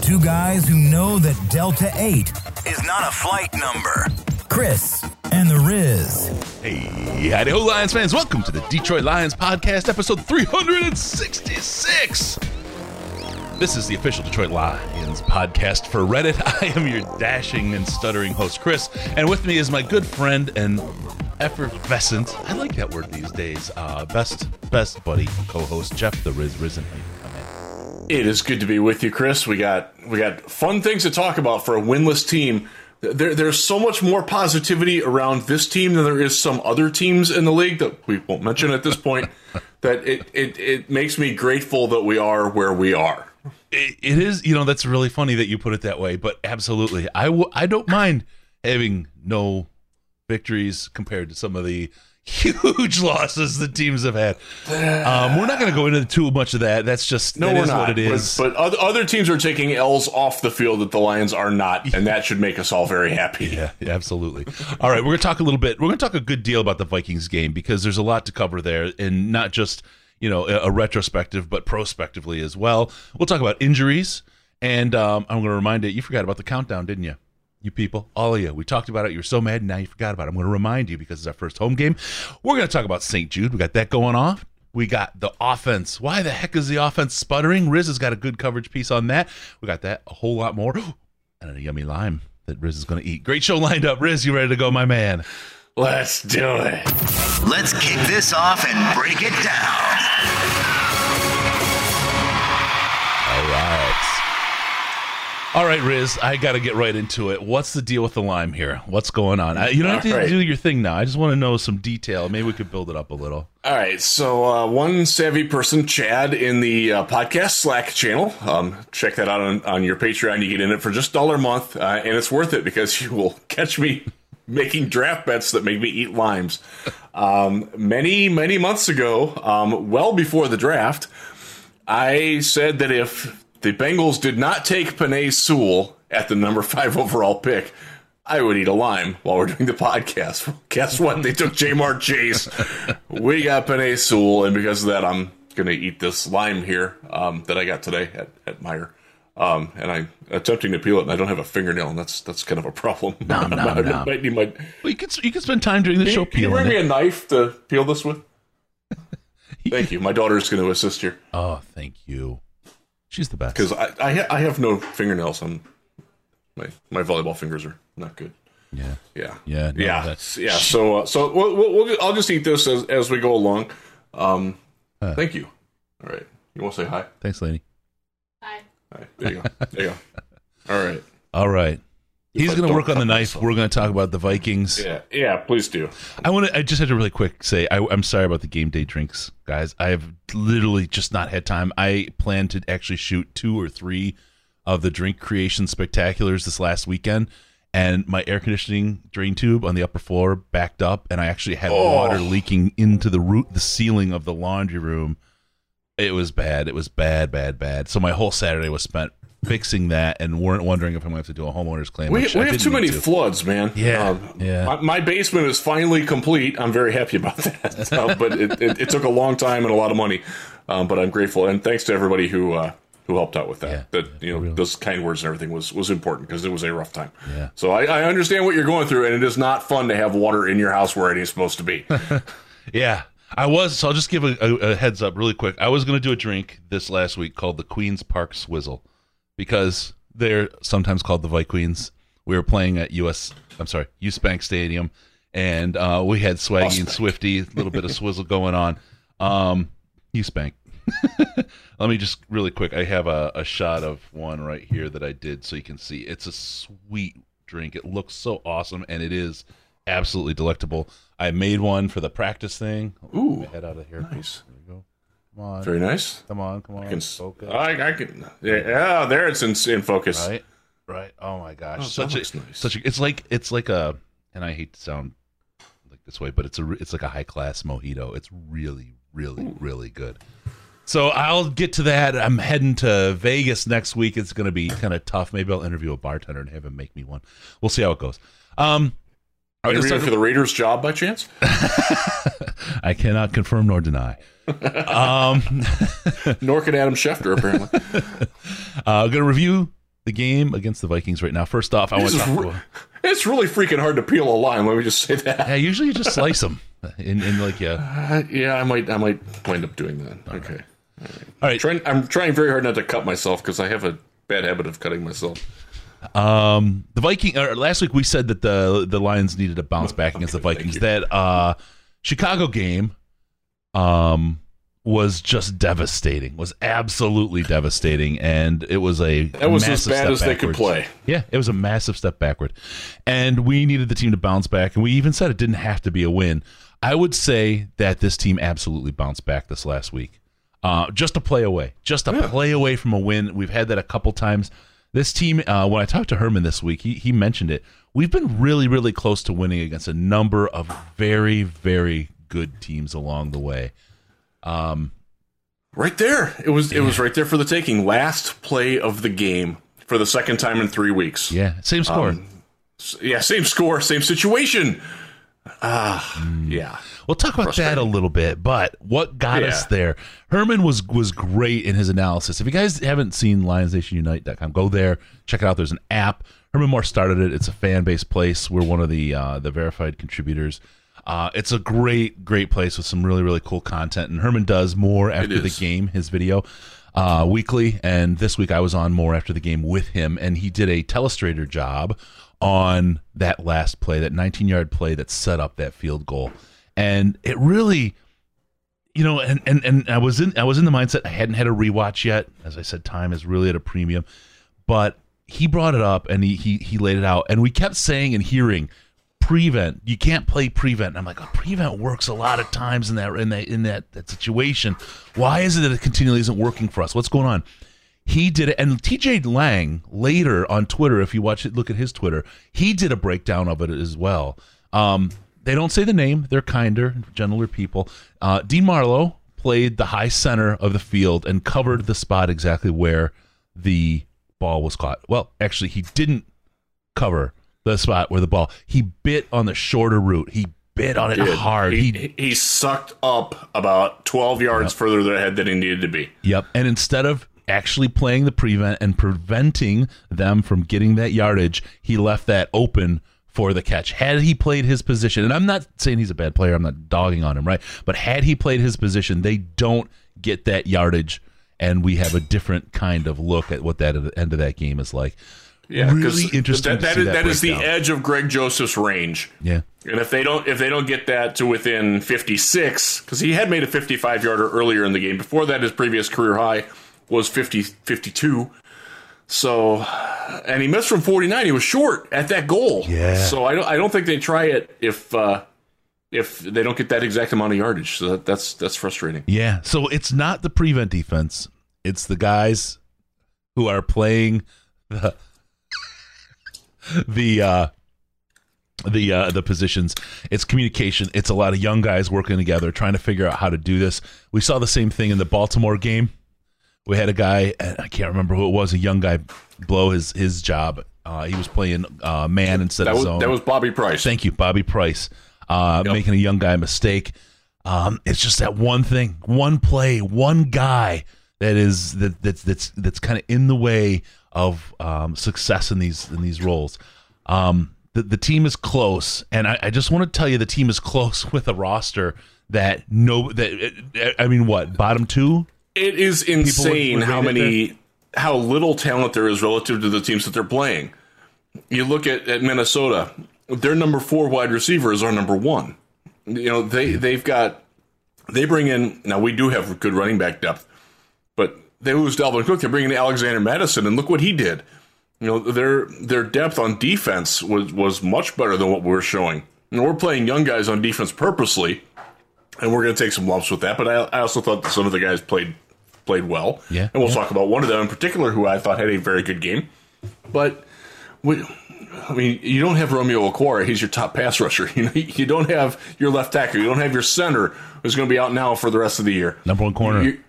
two guys who know that Delta 8 is not a flight number Chris and the Riz. Hey, howdy ho, Lions fans. Welcome to the Detroit Lions Podcast, episode 366. This is the official Detroit Lions podcast for Reddit. I am your dashing and stuttering host, Chris, and with me is my good friend and effervescent, I like that word these days, uh, best best buddy co-host, Jeff the Riz Risdon. It is good to be with you, Chris. We got we got fun things to talk about for a winless team. There, there's so much more positivity around this team than there is some other teams in the league that we won't mention at this point. that it, it it makes me grateful that we are where we are. It, it is, you know, that's really funny that you put it that way, but absolutely, I w- I don't mind having no victories compared to some of the huge losses the teams have had. Um, we're not going to go into too much of that. That's just No, that we're is not. what it is. But, but other, teams are taking L's off the field that the Lions are not, and that should make us all very happy. Yeah, yeah, absolutely. All right, we're going to talk a little bit. We're going to talk a good deal about the Vikings game because there's a lot to cover there, and not just you know a, a retrospective, but prospectively as well. We'll talk about injuries, and um, I'm going to remind you. You forgot about the countdown, didn't you? You people, all of you. We talked about it. You were so mad, now you forgot about it. I'm going to remind you because it's our first home game. We're going to talk about St. Jude. We got that going off. We got the offense. Why the heck is the offense sputtering? Riz has got a good coverage piece on that. We got that, a whole lot more, and a yummy lime that Riz is going to eat. Great show lined up. Riz, you ready to go, my man? Let's do it. Let's kick this off and break it down. All right, Riz, I got to get right into it. What's the deal with the lime here? What's going on? I, you don't have to right. do your thing now. I just want to know some detail. Maybe we could build it up a little. All right, so uh, one savvy person, Chad, in the uh, podcast Slack channel. Um, check that out on, on your Patreon. You get in it for just dollar a month, uh, and it's worth it because you will catch me making draft bets that make me eat limes. Um, many, many months ago, um, well before the draft, I said that if the Bengals did not take Penei Sewell at the number five overall pick, I would eat a lime while we're doing the podcast. Guess what? They took Ja'Marr Chase. we got Penei Sewell, and because of that, I'm going to eat this lime here um, that I got today at, at Meijer. Um, and I'm attempting to peel it, and I don't have a fingernail, and that's that's kind of a problem. Nom, I nom. might need my- Well, you could you could spend time during the Can show you, can you bring me a knife to peel this with? Thank you. My daughter's going to assist here. Oh, thank you. She's the best. because I I, I have no fingernails on my my volleyball fingers are not good. Yeah. Yeah, Yeah, no, yeah, that's- yeah. So uh, so we'll, we'll, we'll, I'll just eat this as as we go along. Um, Uh. thank you. All right, you want to say hi? Thanks, lady. Hi. There you go. There you go. All right. All right. He's going to work on the knife. myself. We're going to talk about the Vikings. Yeah, yeah. Please do. I want to. I just had to really quick say I, I'm sorry about the game day drinks, guys. I have literally just not had time. I plan to actually shoot two or three of the drink creation spectaculars this last weekend, and my air conditioning drain tube on the upper floor backed up, and I actually had Oh. water leaking into the root, the ceiling of the laundry room. It was bad. It was bad, bad, bad. So my whole Saturday was spent fixing that, and weren't wondering if I'm going to have to do a homeowner's claim. We, we have too many to. floods, man. Yeah, Um, yeah. My, my basement is finally complete. I'm very happy about that. Uh, but it, it, it took a long time and a lot of money. Um, but I'm grateful, and thanks to everybody who uh, who helped out with that. Yeah, that you know, really. those kind words and everything was was important because it was a rough time. Yeah. So I, I understand what you're going through, and it is not fun to have water in your house where it is supposed to be. Yeah, I was. So I'll just give a, a, a heads up really quick. I was going to do a drink this last week called the Queens Park Swizzle because they're sometimes called the Vikings. We were playing at US. I'm sorry, US Bank Stadium, and uh, we had Swaggy and Swifty, a little bit of swizzle going on. Um, US Bank. Let me just really quick. I have a, a shot of one right here that I did so you can see. It's a sweet drink. It looks so awesome, and it is absolutely delectable. I made one for the practice thing. Ooh, Head out of here. nice. You. Come on. Very nice. Come on. Come on. I can, Focus. I, I can. Yeah, there it's in, in focus. Right. Right. Oh my gosh. Oh, such a nice. such a. It's like it's like a. And I hate to sound like this way, but it's a it's like a high class mojito. It's really really really good. So I'll get to that. I'm heading to Vegas next week. It's going to be kind of tough. Maybe I'll interview a bartender and have him make me one. We'll see how it goes. Um, right, let's Interviewing for the Raiders job by chance? I cannot confirm nor deny. Um, Nor can Adam Schefter, apparently. uh, going to review the game against the Vikings right now. First off, I want to re- it's really freaking hard to peel a line. Let me just say that. yeah, usually you just slice them in, in like yeah. Uh, yeah, I might, I might wind up doing that. okay. All right, Trying, I'm trying very hard not to cut myself because I have a bad habit of cutting myself. Um, the Viking. Or last week we said that the the Lions needed to bounce back against the Okay, Vikings. That uh, Chicago game, um, was just devastating. Was absolutely devastating, and it was a That was as bad as they could play. Yeah, it was a massive step backward, and we needed the team to bounce back. And we even said it didn't have to be a win. I would say that this team absolutely bounced back this last week. Uh, just a play away, just a play away from a win. We've had that a couple times. This team, uh, when I talked to Herman this week, he, he mentioned it. We've been really, really close to winning against a number of very, very good teams along the way. Right there, it was. It was right there for the taking. Last play of the game for the second time in three weeks. Yeah, same score. S- Yeah, same score, same situation. Ah, yeah. We'll talk about that a little bit, but what got us there? Herman was was great in his analysis. If you guys haven't seen LionsNationUnite.com, go there, check it out. There's an app. Herman Moore started it. It's a fan based place. We're one of the uh, the verified contributors. Uh, it's a great, great place with some really, really cool content. And Herman does more after the game, his video, uh, weekly. And this week I was on more after the game with him, and he did a telestrator job on that last play, that 19 yard play that set up that field goal. And it really, you know, and, and, and I was in I was in the mindset I hadn't had a rewatch yet. As I said, time is really at a premium. But he brought it up and he he, he laid it out, and we kept saying and hearing prevent. You can't play prevent. And I'm like, oh, prevent works a lot of times in that in that in that, that situation. Why is it that it continually isn't working for us? What's going on? He did it, and TJ Lang later on Twitter, if you watch it, look at his Twitter, he did a breakdown of it as well. Um, they don't say the name; they're kinder, gentler people. Uh, Dean Marlowe played the high center of the field and covered the spot exactly where the ball was caught. Well, actually, he didn't cover the spot where the ball. He bit on the shorter route. He bit on it Did. hard. He, he he sucked up about 12 yards further ahead than he needed to be. Yep. And instead of actually playing the prevent and preventing them from getting that yardage, he left that open for the catch. Had he played his position, and I'm not saying he's a bad player, I'm not dogging on him, right? But had he played his position, they don't get that yardage, and we have a different kind of look at what that end of that game is like. Yeah, really interesting. That, that that, that is the edge of Greg Joseph's range. Yeah. And if they don't if they don't get that to within 56 cuz he had made a 55 yarder earlier in the game. Before that his previous career high was 50 52. So and he missed from 49. He was short at that goal. Yeah. So I don't I don't think they try it if uh if they don't get that exact amount of yardage. So that, that's that's frustrating. Yeah. So it's not the prevent defense. It's the guys who are playing the the uh the uh the positions. It's communication. It's a lot of young guys working together trying to figure out how to do this. We saw the same thing in the Baltimore game. We had a guy, and I can't remember who it was, a young guy blow his his job. Uh, he was playing uh, man instead That of was zone. that was Bobby Price. Thank you, Bobby Price, uh, making a young guy mistake. Um, it's just that one thing, one play, one guy that is that that's that's that's kind of in the way of um, success in these in these roles. Um, the the team is close, and I, I just want to tell you, the team is close with a roster that no that I mean, what bottom two? It is insane how many how little talent there is relative to the teams that they're playing. You look at, at Minnesota, their number four wide receiver is our number one. You know, they they've got they bring in now we do have good running back depth, but they lose Dalvin Cook, they bring in Alexander Mattison, and look what he did. You know, their their depth on defense was was much better than what we're showing. And we're playing young guys on defense purposely and we're going to take some lumps with that. But I, I also thought some of the guys played played well. Yeah, and we'll yeah. talk about one of them in particular who I thought had a very good game. But we, I mean, you don't have Romeo Okwara; he's your top pass rusher. You know, you don't have your left tackle. You don't have your center who's going to be out now for the rest of the year. Number one corner. You-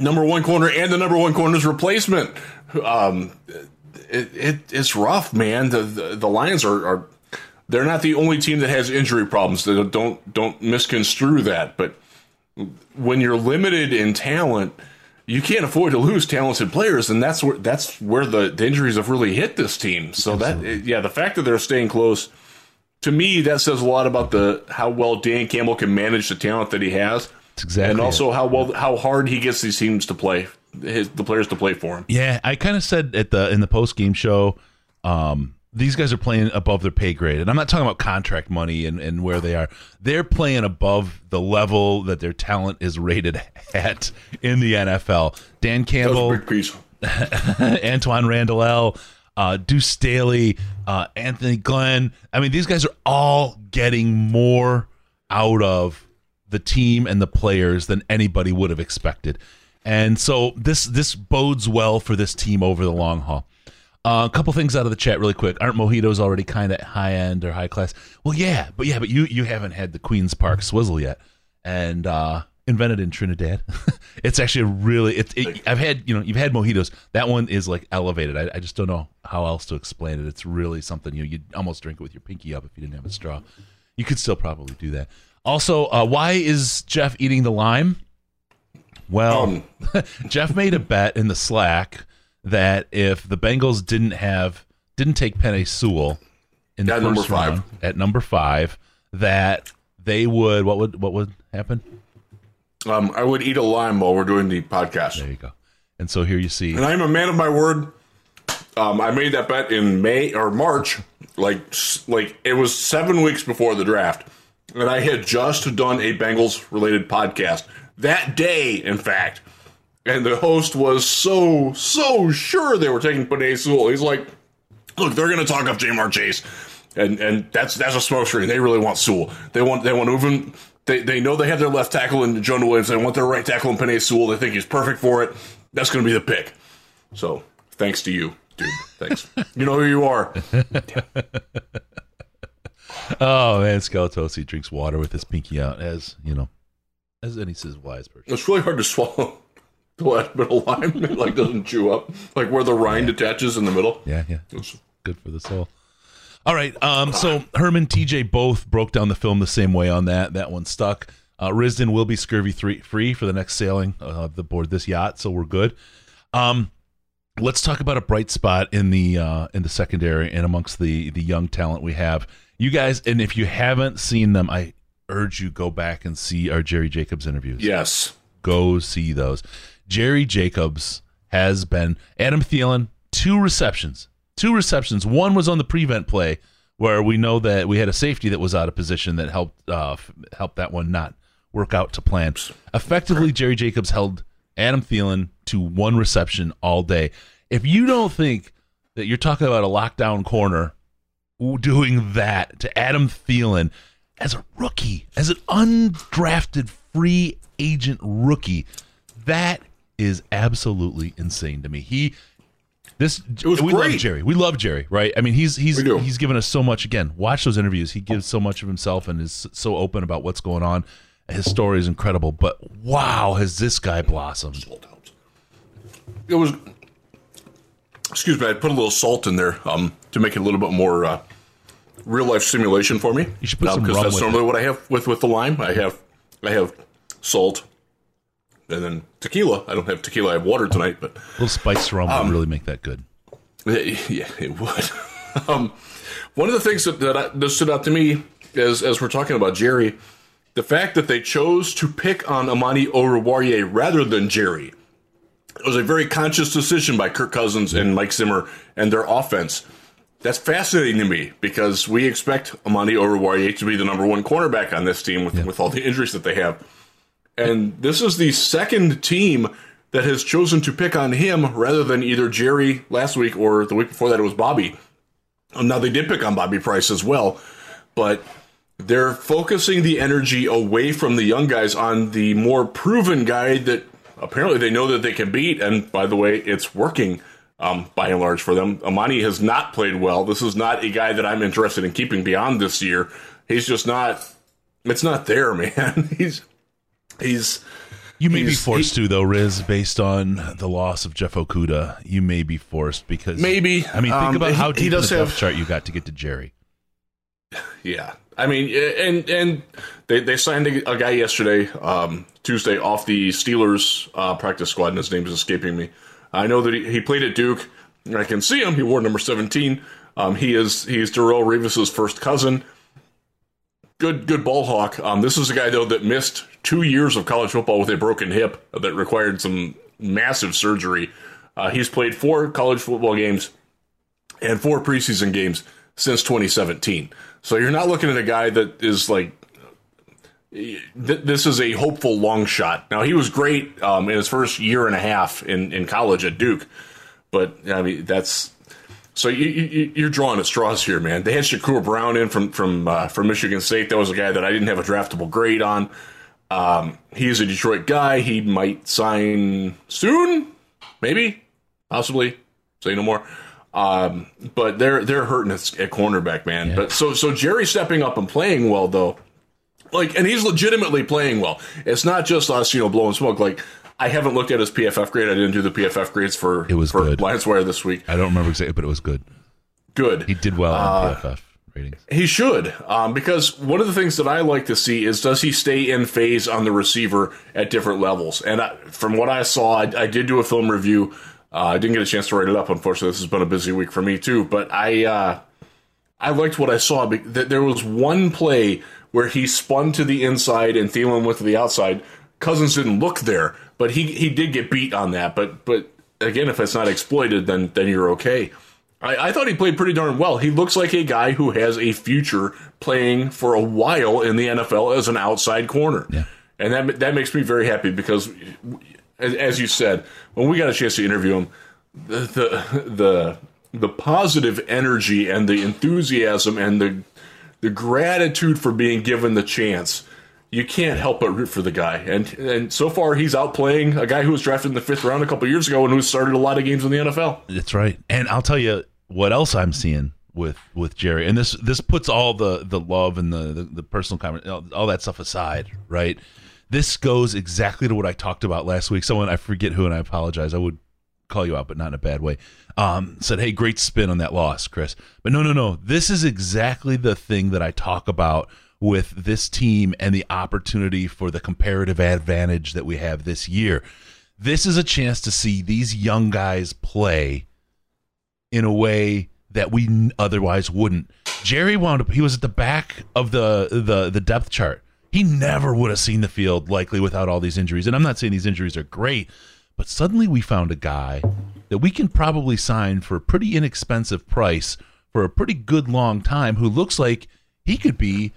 number one corner and the number one corner's replacement. Um, it, it it's rough, man. The the, the Lions are, are they're not the only team that has injury problems. Don't don't, misconstrue that, but when you're limited in talent, you can't afford to lose talented players, and that's where that's where the, the injuries have really hit this team. So that yeah, the fact that they're staying close to me that says a lot about the how well Dan Campbell can manage the talent that he has, That's exactly and it. also how well how hard he gets these teams to play his, the players to play for him. Yeah, I kind of said at the in the post game show, um, these guys are playing above their pay grade, and I'm not talking about contract money and, and where they are. They're playing above the level that their talent is rated at in the NFL. Dan That was a Campbell. Antoine Randall, uh, Duce Staley, uh, Anthony Glenn. I mean, these guys are all getting more out of the team and the players than anybody would have expected. And so this this bodes well for this team over the long haul. Uh, a couple things out of the chat really quick. Aren't mojitos already kind of high end or high class? Well, yeah, but yeah, but you you haven't had the Queens Park Swizzle yet, and uh, invented in Trinidad. it's actually a really it, it. I've had you know you've had mojitos. That one is like elevated. I, I just don't know how else to explain it. It's really something you know, you'd almost drink it with your pinky up if you didn't have a straw. You could still probably do that. Also, uh, why is Jeff eating the lime? Well, Um, Jeff made a bet in the Slack that if the Bengals didn't have didn't take Penei Sewell in the At first number five. round at number five, that they would what would what would happen? Um, I would eat a lime while we're doing the podcast. There you go. And so here you see. And I'm a man of my word. Um, I made that bet in May or March, like like it was seven weeks before the draft, and I had just done a Bengals related podcast that day, in fact. And the host was so so sure they were taking Penei Sewell. He's like, "Look, they're going to talk up Ja'Marr Chase, and and that's that's a smokescreen. They really want Sewell. They want they want to move him. They, they know they have their left tackle in Jonah Williams. They want their right tackle in Penei Sewell. They think he's perfect for it. That's going to be the pick. So thanks to you, dude. Thanks. you know who you are. Oh man, Skeletosi drinks water with his pinky out, as you know, as any says wise person. It's really hard to swallow the last bit of lime. It like doesn't chew up, like where the rind attaches in the middle. Yeah, yeah. It's- good for the soul. All right. Um, so Herman, TJ both broke down the film the same way on that. That one stuck. Uh, Risdon will be scurvy three, free for the next sailing of the board this yacht, so we're good. Um, let's talk about a bright spot in the uh, in the secondary and amongst the the young talent we have. You guys, and if you haven't seen them, I urge you go back and see our Jerry Jacobs interviews Yes. go see those. Jerry Jacobs has been Adam Thielen, two receptions. Two receptions. One was on the prevent play where we know that we had a safety that was out of position that helped uh, help that one not work out to plan. Effectively, Jerry Jacobs held Adam Thielen to one reception all day. If you don't think that you're talking about a lockdown corner doing that to Adam Thielen as a rookie, as an undrafted free agent rookie, that is absolutely insane to me. He this was we love. Jerry. We love Jerry, right? I mean, he's he's he's given us so much. Again, watch those interviews. He gives so much of himself and is so open about what's going on. His story is incredible, but wow, has this guy blossomed? It was. Excuse me. I put a little salt in there um, to make it a little bit more uh, real life simulation for me. You should put Um, some because rum that's normally what I have with with the lime. I have I have salt and then tequila. I don't have tequila. I have water tonight, but A little spiced rum Um, would really make that good. Yeah, it would. um, one of the things that, that, I, that stood out to me as as we're talking about Jerry, the fact that they chose to pick on Amani Oruwariye rather than Jerry. It was a very conscious decision by Kirk Cousins and Mike Zimmer and their offense. That's fascinating to me because we expect Amani Oruwariye to be the number one cornerback on this team with, with all the injuries that they have. And this is the second team that has chosen to pick on him rather than either Jerry last week or the week before that it was Bobby. Um, Now they did pick on Bobby Price as well, but they're focusing the energy away from the young guys on the more proven guy that apparently they know that they can beat. And by the way, it's working um, by and large for them. Amani has not played well. This is not a guy that I'm interested in keeping beyond this year. He's just not. It's not there, man. he's he's. You may be he's- forced to though, Riz, based on the loss of Jeff Okudah. You may be forced because Maybe. I mean, think Um, about how he- deep he does the have- chart you got to get to Jerry. Yeah, I mean, and and they they signed a, a guy yesterday, um, Tuesday, off the Steelers uh, practice squad, and his name is escaping me. I know that he, he played at Duke. I can see him. He wore number seventeen. Um, he is he's Darrelle Revis's first cousin. Good good ball hawk. Um, this is a guy though that missed two years of college football with a broken hip that required some massive surgery. Uh, he's played four college football games and four preseason games since 2017. So you're not looking at a guy that is like. Th- this is a hopeful long shot. Now he was great um, in his first year and a half in, in college at Duke, but I mean that's so you, you, you're drawing at straws here, man. They had Shakur Brown in from from uh, from Michigan State. That was a guy that I didn't have a draftable grade on. Um, he's a Detroit guy. He might sign soon, maybe, possibly. Say no more. Um, but they're they're hurting at, at cornerback, man. But so so Jerry stepping up and playing well though, like, and he's legitimately playing well. It's not just us, you know, blowing smoke. Like, I haven't looked at his PFF grade. I didn't do the PFF grades for It was for good. Lions Wire this week. I don't remember exactly, but it was good. Good. He did well Uh, on PFF ratings. He should, um, because one of the things that I like to see is does he stay in phase on the receiver at different levels? And I, from what I saw, I, I did do a film review. Uh, I didn't get a chance to write it up. Unfortunately, this has been a busy week for me too. But I, uh, I liked what I saw. that There was one play where he spun to the inside and Thielen went to the outside. Cousins didn't look there, but he he did get beat on that. But but again, if it's not exploited, then then you're okay. I, I thought he played pretty darn well. He looks like a guy who has a future playing for a while in the NFL as an outside corner. Yeah. And that that makes me very happy because, as, as you said, when we got a chance to interview him, the the the, the positive energy and the enthusiasm and the the gratitude for being given the chance. You can't help but root for the guy, and and so far he's outplaying a guy who was drafted in the fifth round a couple years ago and who started a lot of games in the NFL. That's right. And I'll tell you what else I'm seeing with with Jerry. And this this puts all the the love and the the, the personal comment all, all that stuff aside, right? This goes exactly to what I talked about last week. Someone I forget who, and I apologize. I would call you out, but not in a bad way. Um, said, "Hey, great spin on that loss, Chris." But no, no, no. This is exactly the thing that I talk about with this team and the opportunity for the comparative advantage that we have this year. This is a chance to see these young guys play in a way that we otherwise wouldn't. Jerry wound up he was at the back of the the the depth chart. He never would have seen the field likely without all these injuries. And I'm not saying these injuries are great, but suddenly we found a guy that we can probably sign for a pretty inexpensive price for a pretty good long time who looks like he could be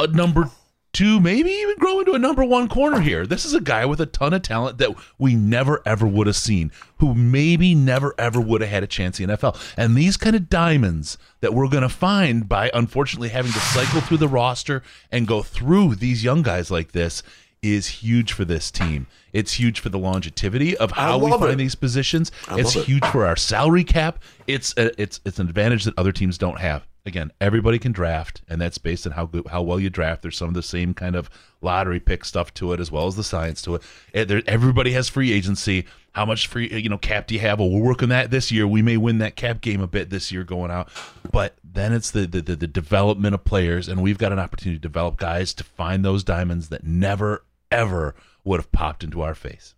a number two, maybe even grow into a number one corner here. This is a guy with a ton of talent that we never ever would have seen, who maybe never ever would have had a chance in the NFL. And these kind of diamonds that we're going to find by unfortunately having to cycle through the roster and go through these young guys like this is huge for this team. It's huge for the longevity of how we find it. these positions. it's love it. huge for our salary cap. It's a, it's it's an advantage that other teams don't have. Again, everybody can draft, and that's based on how good, how well you draft. There's some of the same kind of lottery pick stuff to it, as well as the science to it. Eh, there- Everybody has free agency. How much free you know cap do you have? Well, we're working that this year. We may win that cap game a bit this year going out, but then it's the the, the, the development of players, and we've got an opportunity to develop guys to find those diamonds that never ever would have popped into our face.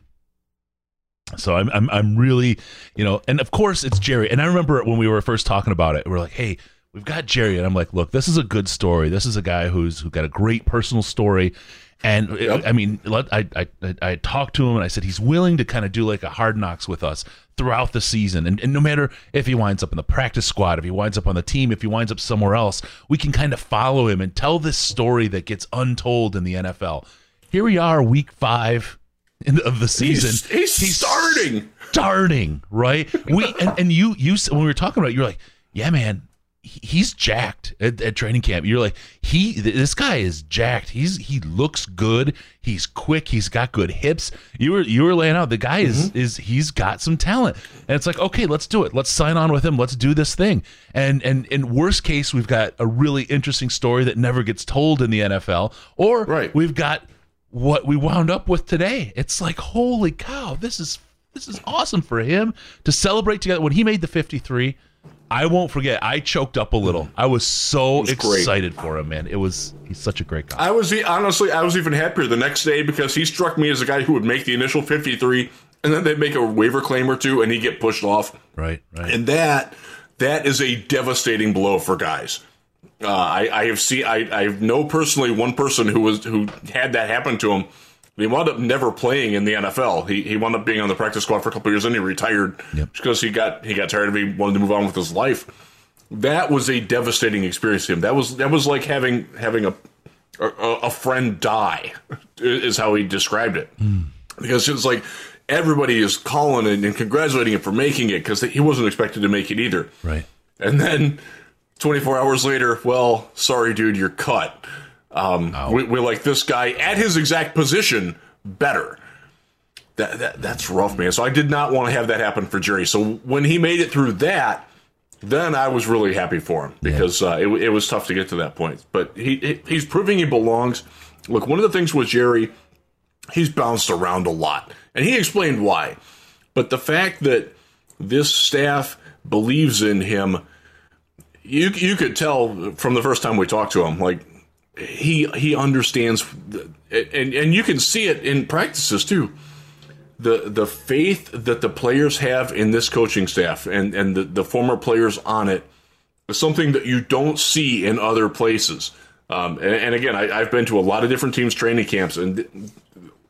So I'm, I'm I'm really, you know, and of course it's Jerry. And I remember when we were first talking about it, we are like, hey, we've got Jerry, and I'm like, look, this is a good story. This is a guy who's who got a great personal story. And uh, Yep. I mean, I, I I I talked to him and I said he's willing to kind of do like a hard knocks with us throughout the season, and, and no matter if he winds up in the practice squad, if he winds up on the team, if he winds up somewhere else, we can kind of follow him and tell this story that gets untold in the NFL. Here we are, week five in- of the season. He's, he's, starting. starting, right? We and, and you you when we were talking about it, you're like, yeah, man, he's jacked at, at, training camp. You're like, he, this guy is jacked. He's he looks good. He's quick. He's got good hips. You were you were laying out the guy is mm-hmm. is he's got some talent, and it's like, okay, let's do it. Let's sign on with him. Let's do this thing. And and in worst case, we've got a really interesting story that never gets told in the NFL, or right. we've got what we wound up with today. It's like, holy cow, this is this is awesome for him to celebrate together when he made the 53 I won't forget. I choked up a little. I was so was excited great. for him, man. It was he's such a great guy. I was honestly, I was even happier the next day because he struck me as a guy who would make the initial 53 and then they'd make a waiver claim or two and he'd get pushed off. Right, right. And that that is a devastating blow for guys. Uh, I, I have seen I, I know personally one person who was who had that happen to him he wound up never playing in the NFL. He he wound up being on the practice squad for a couple years, and he retired yep. because he got he got tired of it. He wanted to move on with his life. That was a devastating experience to him. That was that was like having having a a, a friend die, is how he described it. Mm. Because it's like everybody is calling and, and congratulating him for making it because he wasn't expected to make it either. Right. And then 24 hours later, well, sorry, dude, you're cut. Um, oh. we, we like this guy at his exact position better. That, that that's rough, man. So I did not want to have that happen for Jerry. So when he made it through that, then I was really happy for him because yeah. uh, it, it was tough to get to that point. But he he's proving he belongs. Look, one of the things with Jerry, he's bounced around a lot, and he explained why. But the fact that this staff believes in him, you you could tell from the first time we talked to him. Like he he understands, and and you can see it in practices too. The the faith that the players have in this coaching staff and and the, the former players on it is something that you don't see in other places. Um, and, and, again, I, I've been to a lot of different teams' training camps, and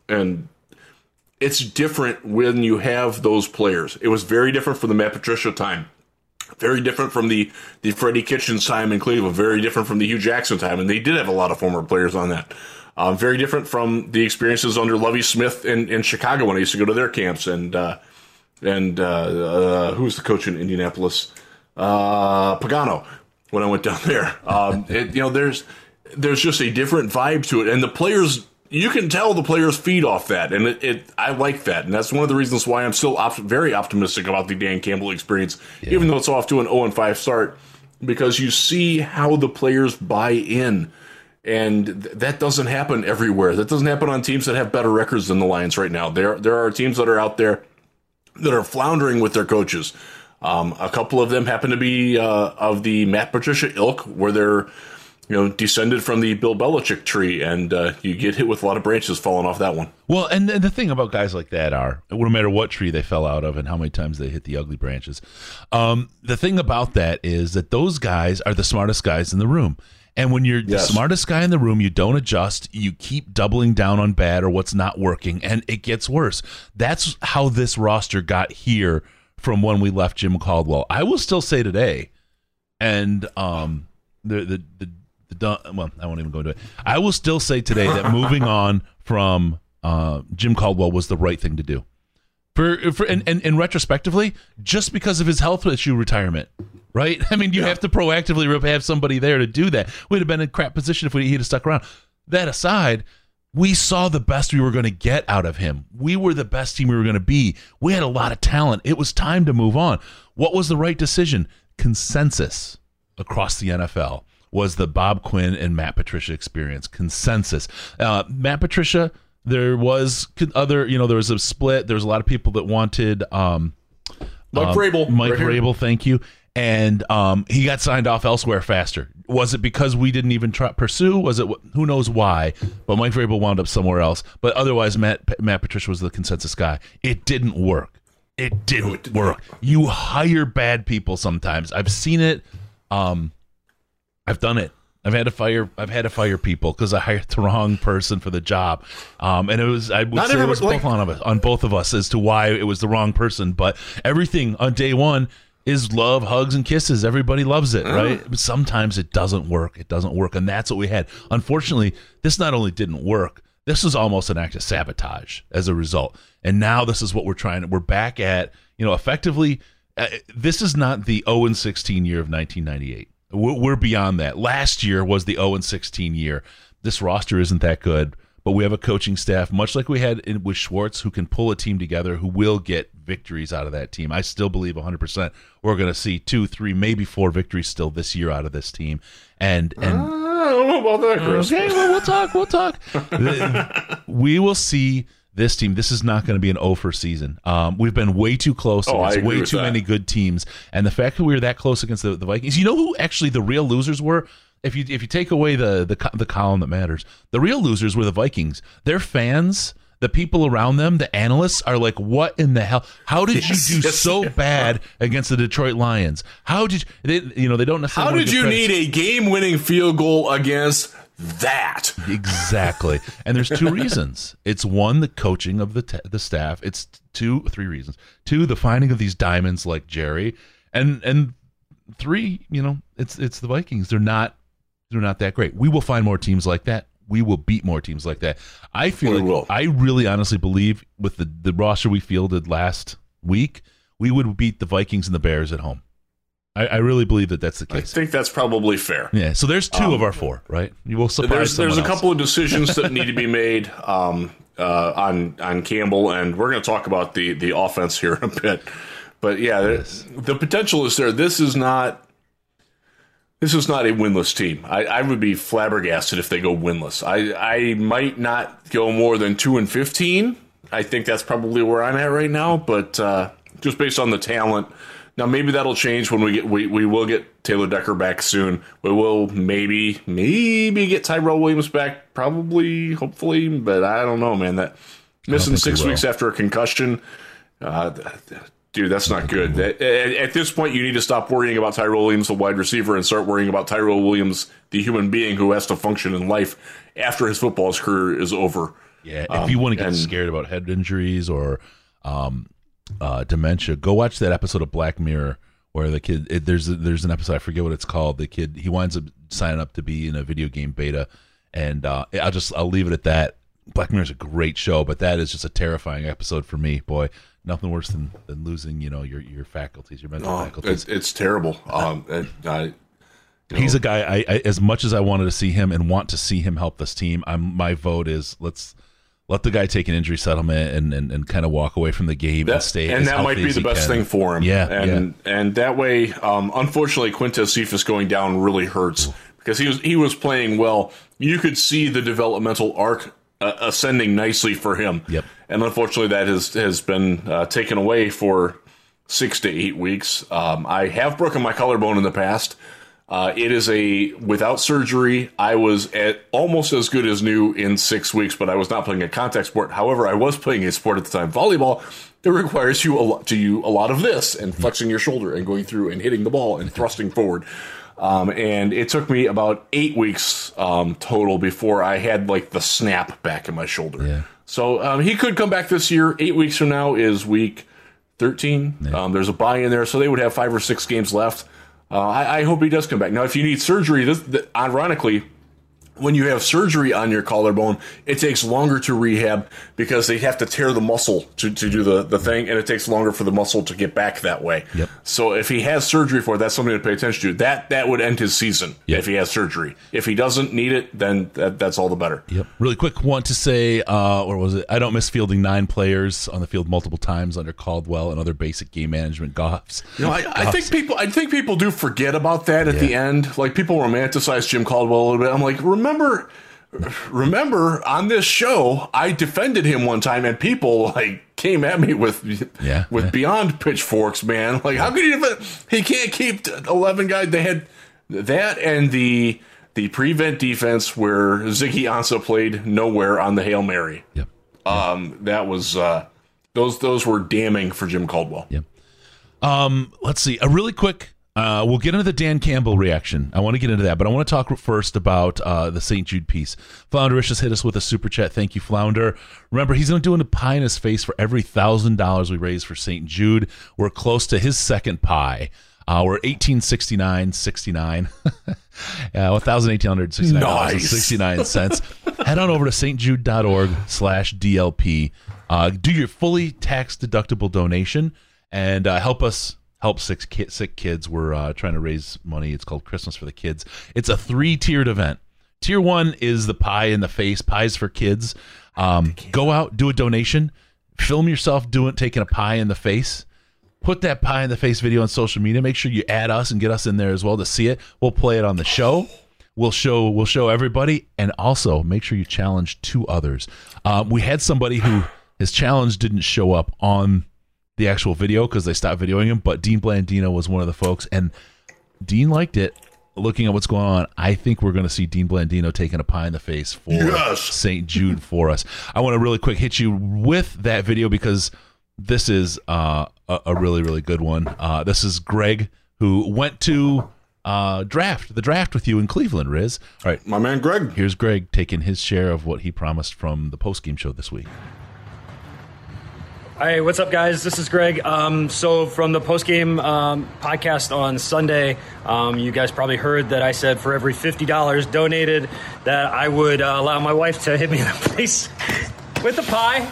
and it's different when you have those players. It was very different for the Matt Patricia time very different from the the Freddie Kitchens time in Cleveland. Very different from the Hue Jackson time, and they did have a lot of former players on that. Um, very different from the experiences under Lovie Smith in, in Chicago when I used to go to their camps, and uh, and uh, uh, who's the coach in Indianapolis? Uh, Pagano. When I went down there, um, it, you know, there's there's just a different vibe to it, and the players you can tell the players feed off that, and it, it, I like that, and that's one of the reasons why I'm still op- very optimistic about the Dan Campbell experience, yeah. even though it's off to an 0 5 start, because you see how the players buy in, and th- that doesn't happen everywhere. That doesn't happen on teams that have better records than the Lions right now. There there are teams that are out there that are floundering with their coaches. Um, a couple of them happen to be uh, of the Matt Patricia ilk, where they're you know, descended from the Bill Belichick tree, and uh, you get hit with a lot of branches falling off that one. Well, and the thing about guys like that are, no matter what tree they fell out of and how many times they hit the ugly branches, um, the thing about that is that those guys are the smartest guys in the room. And when you're yes. the smartest guy in the room, you don't adjust. You keep doubling down on bad or what's not working, and it gets worse. That's how this roster got here from when we left Jim Caldwell. I will still say today, and um, the the the well, I won't even go into it. I will still say today that moving on from uh, Jim Caldwell was the right thing to do. For, for and, and, and retrospectively, just because of his health issue retirement, right? I mean, you yeah. have to proactively have somebody there to do that. We'd have been in a crap position if we, he'd have stuck around. That aside, we saw the best we were going to get out of him. We were the best team we were going to be. We had a lot of talent. It was time to move on. What was the right decision? Consensus across the NFL was the Bob Quinn and Matt Patricia experience consensus. Uh, Matt Patricia, there was other, you know, there was a split. There was a lot of people that wanted um, Mike um, Vrabel. Mike right Vrabel, thank you. And um, he got signed off elsewhere faster. Was it because we didn't even try, pursue? Was it who knows why? But Mike Vrabel wound up somewhere else. But otherwise, Matt Matt Patricia was the consensus guy. It didn't work. It didn't, no, it didn't work. work. You hire bad people sometimes. I've seen it. Um, I've done it. I've had to fire. I've had to fire people because I hired the wrong person for the job, um, and it was. I would Not say it was like, both on, us, on both of us as to why it was the wrong person. But everything on day one is love, hugs, and kisses. Everybody loves it, right? But sometimes it doesn't work. It doesn't work, and that's what we had. Unfortunately, this not only didn't work. This was almost an act of sabotage as a result. And now this is what we're trying. We're back at you know effectively. Uh, this is not the 0 and 16 year of 1998 We're we're beyond that. Last year was the 0 and 16 year. This roster isn't that good, but we have a coaching staff, much like we had in, with Schwartz, who can pull a team together, who will get victories out of that team. I still believe 100% we're going to see two, three, maybe four victories still this year out of this team. And and ah, I don't know about that, Chris. Okay, well, we'll talk. We'll talk. we will see this team. This is not going to be an over season. Um, we've been way too close. Oh, I against way too that. many good teams, and the fact that we were that close against the, the Vikings. You know who actually the real losers were? If you if you take away the the the column that matters, the real losers were the Vikings. Their fans. The people around them, the analysts, are like, "What in the hell? How did Yes, you do yes, so yeah. bad against the Detroit Lions? How did you, they, you know? They don't necessarily. How did you credit- need a game-winning field goal against that? Exactly. And there's two reasons. It's one, the coaching of the t- the staff. It's two, three reasons. Two, the finding of these diamonds like Jerry, and and three, you know, it's it's the Vikings. They're not they're not that great. We will find more teams like that. We will beat more teams like that. I feel like will. I really honestly believe with the the roster we fielded last week, we would beat the Vikings and the Bears at home. I, I really believe that that's the case. I think that's probably fair. Yeah. So there's two of our four, right? You will surprise There's there's a else. couple of decisions that need to be made um, uh, on on Campbell, and we're going to talk about the the offense here in a bit. But yeah, there- the potential is there. This is not this is not a winless team. I, I would be flabbergasted if they go winless. I I might not go more than two and fifteen. I think that's probably where I'm at right now. But uh, just based on the talent. Now maybe that'll change when we get we, we will get Taylor Decker back soon. We will maybe maybe get Tyrell Williams back, probably, hopefully, but I don't know, man. That missing six weeks after a concussion, uh, dude, that's not good. At, at- this point, you need to stop worrying about Tyrell Williams, the wide receiver, and start worrying about Tyrell Williams, the human being who has to function in life after his football career is over. Yeah, if you want to get and- scared about head injuries or um, uh, dementia, go watch that episode of Black Mirror where the kid it, there's there's an episode I forget what it's called. The kid he winds up signing up to be in a video game beta, and uh, I'll just I'll leave it at that. Black Mirror is a great show, but that is just a terrifying episode for me. Boy, nothing worse than, than losing you know your your faculties, your mental Oh, faculties. it's, it's terrible. Um, and I, He's a guy. I, I as much as I wanted to see him and want to see him help this team. I'm my vote is let's let the guy take an injury settlement and and, and kind of walk away from the game and stay. and that might be the best can. thing for him. Yeah, and and that way, um, unfortunately, Quintez Cephas going down really hurts because he was he was playing well. You could see the developmental arc uh, ascending nicely for him. Yep. And unfortunately, that has has been uh, taken away for six to eight weeks. Um, I have broken my collarbone in the past. Uh, it is a without surgery. I was at almost as good as new in six weeks, but I was not playing a contact sport. However, I was playing a sport at the time, volleyball, that requires you a lot to you a lot of this and flexing your shoulder and going through and hitting the ball and thrusting forward. Um, and it took me about eight weeks um, total before I had like the snap back in my shoulder. Yeah. So um, he could come back this year. Eight weeks from now is week 13. Um, there's a buy in there, so they would have five or six games left. Uh, I, I hope he does come back. Now, if you need surgery, this, th- ironically, when you have surgery on your collarbone, it takes longer to rehab because they have to tear the muscle to, to do the, the thing, and it takes longer for the muscle to get back that way. Yep. So if he has surgery for it, that's something to pay attention to. That that would end his season Yep. if he has surgery. If he doesn't need it, then that, that's all the better. Yep. Really quick, want to say, uh, or was it? I don't miss fielding nine players on the field multiple times under Caldwell and other basic game management goffs. You know, I, I think people, I think people do forget about that at the end. Like people romanticize Jim Caldwell a little bit. I'm like, remember, remember on this show, I defended him one time, and people like came at me with, Yeah, with yeah. beyond pitchforks, man. Like, how could he? defend- He can't keep eleven guys. They had that and the the prevent defense where Ziggy Ansah played nowhere on the hail mary. Yep. Um, that was uh, those those were damning for Jim Caldwell. Yep. Um, let's see. A really quick. Uh, we'll get into the Dan Campbell reaction. I want to get into that, but I want to talk first about uh, the St. Jude piece. Flounder just hit us with a super chat. Thank you, Flounder. Remember, he's going to do a pie in his face for every thousand dollars we raise for St. Jude. We're close to his second pie. Uh, we're eighteen sixty nine sixty nine. Yeah, one thousand eighteen hundred sixty nine dollars and Nice. sixty nine cents. Head on over to stjude.org slash DLP. Uh, do your fully tax deductible donation and uh, help us help sick ki- sick kids. We're uh, trying to raise money. It's called Christmas for the Kids. It's a three tiered event. Tier one is the pie in the face, pies for kids. Um, go out, do a donation, film yourself doing taking a pie in the face. Put that pie in the face video on social media. Make sure you add us and get us in there as well to see it. We'll play it on the show. We'll show we'll show everybody, and also make sure you challenge two others. Um, we had somebody who his challenge didn't show up on the actual video because they stopped videoing him, but Dean Blandino was one of the folks, and Dean liked it. Looking at what's going on, I think we're going to see Dean Blandino taking a pie in the face for Yes. St. Jude for us. I want to really quick hit you with that video because this is uh, a, a really, really good one. Uh, this is Greg who went to uh, draft the draft with you in Cleveland, Riz. All right, My man Greg. here's Greg taking his share of what he promised from the post game show this week. Hey, what's up, guys? This is Greg. Um, so, from the postgame um, podcast on Sunday, um, you guys probably heard that I said for every $50 donated, that I would uh, allow my wife to hit me in the face with a pie.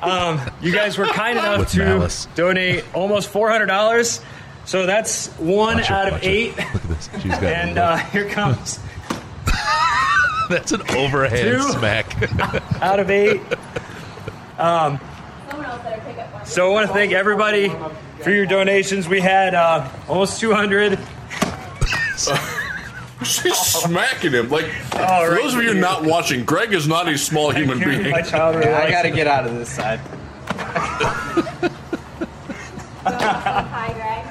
Um, you guys were kind enough With to malice. donate almost $400. So, that's one it, out of eight. Look at this. She's got And uh, here comes that's an overhand smack. out of eight. Someone else better pick up on So I want to thank everybody for your donations. We had uh, almost 200. She's smacking him. Like, for right those of you here. not watching, Greg is not a small human being. My child really I gotta get out of this side. Hi, Greg.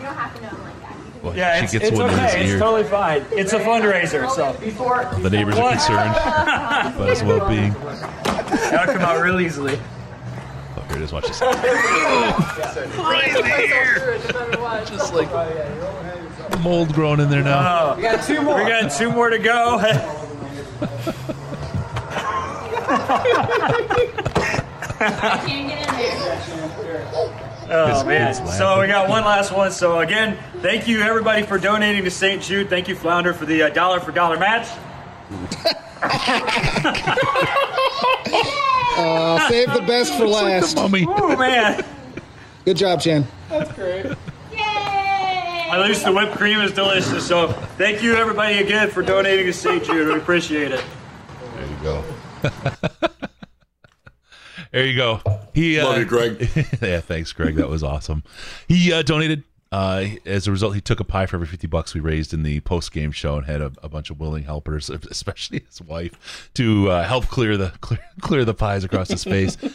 You don't have to know him like that. You can Well, Yeah, she it's, gets it's one in okay. It's ear. totally fine. It's a fundraiser, so Before the neighbors are concerned about his well being. that'll come out real easily. Oh, here it is. Watch this. right there. Just like mold growing in there now. We got two more. We got two more to go. can't get in there. Oh man! So we got one last one. So again, thank you everybody for donating to St. Jude. Thank you, Flounder, for the uh, dollar for dollar match. Uh, save the best for last. Mummy. Oh man! Good job, Jen. That's great. Yay! At least the whipped cream is delicious. So thank you everybody again for donating to St. Jude. We appreciate it. There you go. there you go. He uh, Love you, Greg. yeah, thanks, Greg. That was awesome. He uh, donated. Uh, as a result, he took a pie for every fifty bucks we raised in the post game show, and had a, a bunch of willing helpers, especially his wife, to uh, help clear the clear, clear the pies across the space.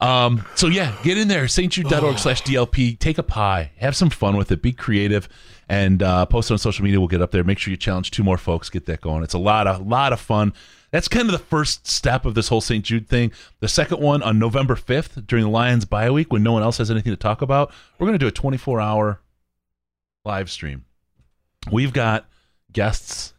Um, so yeah, get in there, stjude.org slash DLP, take a pie, have some fun with it, be creative, and uh, post it on social media. We'll get up there. Make sure you challenge two more folks, get that going. It's a lot of lot of fun. That's kind of the first step of this whole St. Jude thing. The second one on November 5th during the Lions bye week when no one else has anything to talk about, we're going to do a 24 hour live stream. We've got guests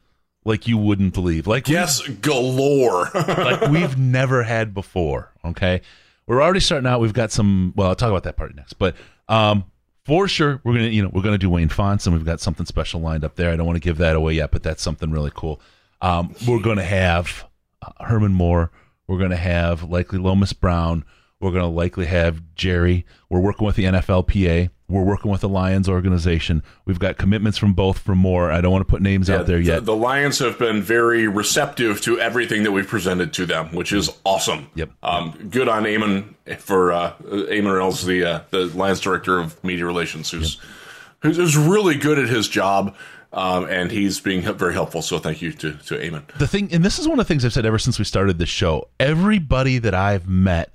like you wouldn't believe. Like Yes, galore. like we've never had before. Okay, we're already starting out. We've got some. Well, I'll talk about that part next. But um, for sure, we're gonna you know we're gonna do Wayne Fontes, and we've got something special lined up there. I don't want to give that away yet, but that's something really cool. Um, we're gonna have uh, Herman Moore. We're gonna have likely Lomas Brown. We're gonna likely have Jerry. We're working with the NFLPA. We're working with the Lions organization. We've got commitments from both for more. I don't want to put names out there yet. the Lions have been very receptive to everything that we've presented to them, which is awesome. Yep. Um, good on Eamon for uh, Eamon Reynolds, the uh, the Lions director of media relations, who's who's, who's really good at his job, um, and he's being very helpful. So thank you to to Eamon. the thing and this is one of the things i've said ever since we started this show everybody that i've met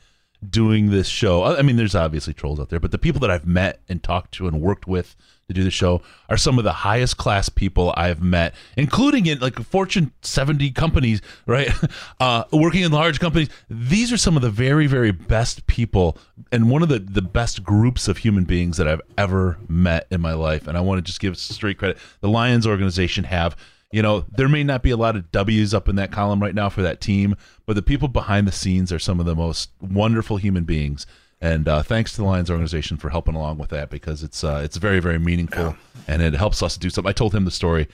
doing this show. I mean there's obviously trolls out there but the people that i've met and talked to and worked with to do the show are some of the highest class people i've met including in like fortune 70 companies right? Uh, working in large companies. These are some of the very very best people and one of the the best groups of human beings that i've ever met in my life and i want to just give straight credit. The lions organization have you know, there may not be a lot of W's up in that column right now for that team, but the people behind the scenes are some of the most wonderful human beings. And uh, thanks to the Lions organization for helping along with that because it's uh, it's very very meaningful and it helps us to do something. I told him the story.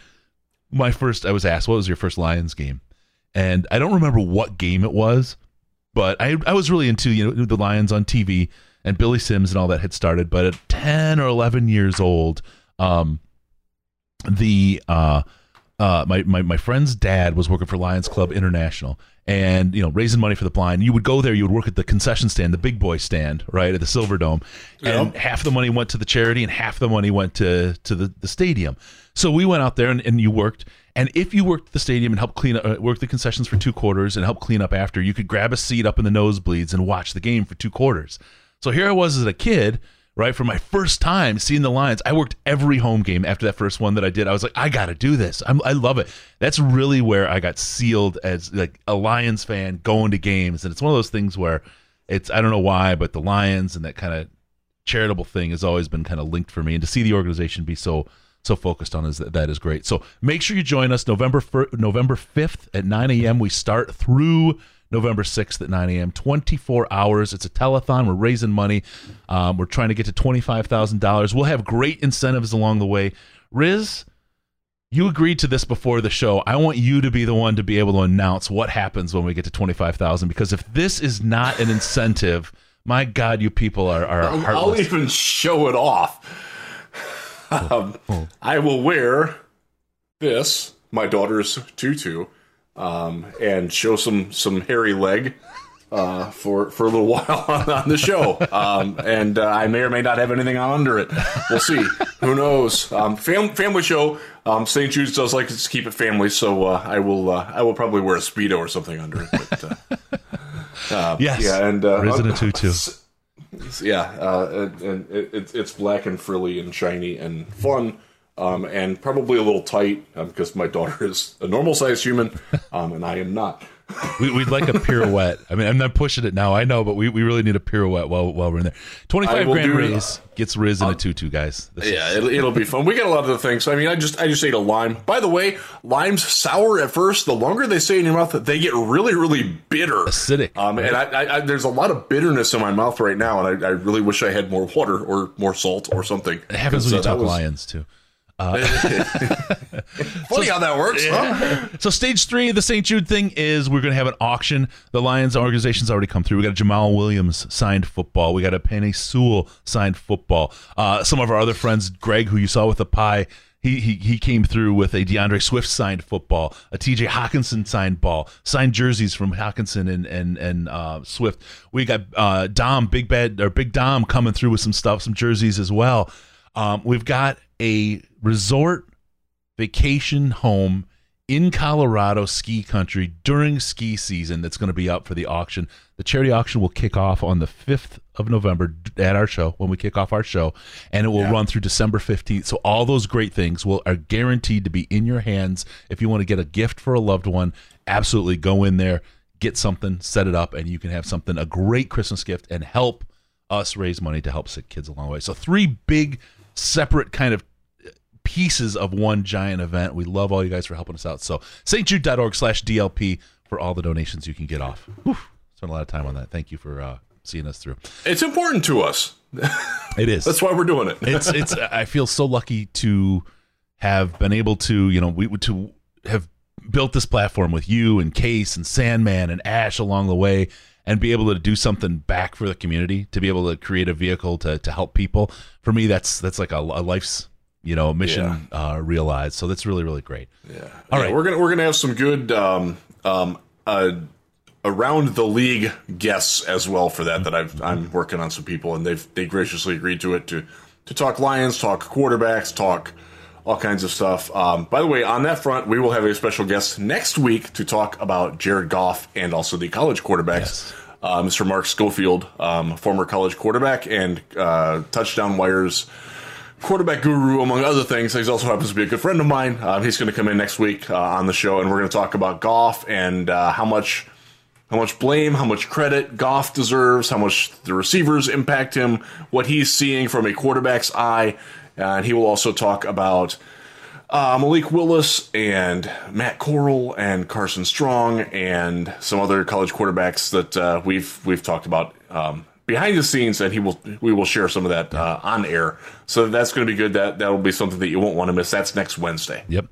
My first, I was asked, "What was your first Lions game?" And I don't remember what game it was, but I I was really into you know the Lions on TV, and Billy Sims and all that had started. But at 10 or 11 years old, um, the uh, uh, my, my my friend's dad was working for Lions Club International, and you know raising money for the blind. You would go there, you would work at the concession stand, the big boy stand, right at the Silverdome, and Yep. half the money went to the charity, and half the money went to to the, the stadium. So we went out there, and, and you worked. And if you worked the stadium and helped clean up, uh, worked the concessions for two quarters and help clean up after, you could grab a seat up in the nosebleeds and watch the game for two quarters. So here I was as a kid, right? For my first time seeing the Lions, I worked every home game after that first one that I did. I was like, I got to do this. I'm, I love it. That's really where I got sealed as like a Lions fan going to games, and it's one of those things where it's I don't know why, but the Lions and that kind of charitable thing has always been kind of linked for me, and to see the organization be so so focused on is that, that is great. So make sure you join us November fir- November fifth at nine a.m. We start through November 6th at 9 a.m. 24 hours. It's a telethon. We're raising money. Um, we're trying to get to $25,000. We'll have great incentives along the way. Riz, you agreed to this before the show. I want you to be the one to be able to announce what happens when we get to 25,000 because if this is not an incentive, my God, you people are, are I'll heartless. even show it off. Um, I will wear this, my daughter's tutu, um, and show some some hairy leg uh, for for a little while on, on the show. Um, and uh, I may or may not have anything on under it. We'll see. Who knows? Um, fam- family show. Um, St. Jude's does like to keep it family, so uh, I will uh, I will probably wear a speedo or something under it. But, uh, yes. yeah, and uh, a tutu. yeah, uh, and, and it, it's it's black and frilly and shiny and fun, um, and probably a little tight um, because my daughter is a normal sized human, um, and I am not. We, we'd like a pirouette. I mean, I'm not pushing it now. I know, but we, we really need a pirouette while while we're in there. Twenty I five will grand do it. raise gets Riz in a tutu, guys. This is- Yeah, it'll, it'll be fun. We got a lot of the things. I mean, I just I just ate a lime. By the way, limes sour at first. The longer they stay in your mouth, they get really really bitter, Acidic, Um, and I, I, I there's a lot of bitterness in my mouth right now, and I, I really wish I had more water or more salt or something. it happens when you that talk was- lions too. Funny how that works. huh? So stage three of the St. Jude thing is we're going to have an auction. The Lions organization's already come through. We got a Jamaal Williams signed football. We got a Penei Sewell signed football. Uh, some of our other friends, Greg, who you saw with the pie, he, he he came through with a DeAndre Swift signed football, a TJ Hockenson signed ball, signed jerseys from Hockenson and and and uh, Swift. We got uh, Dom Big Bad or Big Dom coming through with some stuff, some jerseys as well. Um, we've got a resort vacation home in Colorado ski country during ski season that's going to be up for the auction. The charity auction will kick off on the 5th of November at our show when we kick off our show and it will run through December 15th. So all those great things will are guaranteed to be in your hands if you want to get a gift for a loved one. Absolutely go in there, get something, set it up and you can have something a great Christmas gift and help us raise money to help sick kids along the way. So three big separate kind of pieces of one giant event. We love all you guys for helping us out. So stjude.org slash DLP for all the donations you can get off. Whew, spent a lot of time on that. Thank you for uh, seeing us through. It's important to us. It is. That's why we're doing it. it's it's I feel so lucky to have been able to, you know, we to have built this platform with you and Case and Sandman and Ash along the way and be able to do something back for the community, to be able to create a vehicle to to help people. For me that's that's like a, a life's, you know, mission uh realized. So that's really really great. Yeah. All Yeah, right. we're gonna we're gonna have some good um, um, uh, around the league guests as well for that. That I've I'm working on some people and they've they graciously agreed to it to to talk Lions, talk quarterbacks, talk all kinds of stuff. Um, by the way, on that front, we will have a special guest next week to talk about Jared Goff and also the college quarterbacks. Yes. Uh, Mr. Mark Schofield, um, former college quarterback and uh, Touchdown Wire's quarterback guru, among other things. He also happens to be a good friend of mine. Uh, he's going to come in next week uh, on the show, and we're going to talk about Goff and uh, how much how much blame, how much credit Goff deserves, how much the receivers impact him, what he's seeing from a quarterback's eye, and he will also talk about. Uh, Malik Willis and Matt Corral and Carson Strong and some other college quarterbacks that uh, we've we've talked about um, behind the scenes, and he will we will share some of that uh, on air. So that's going to be good. That that will be something that you won't want to miss. That's next Wednesday. Yep.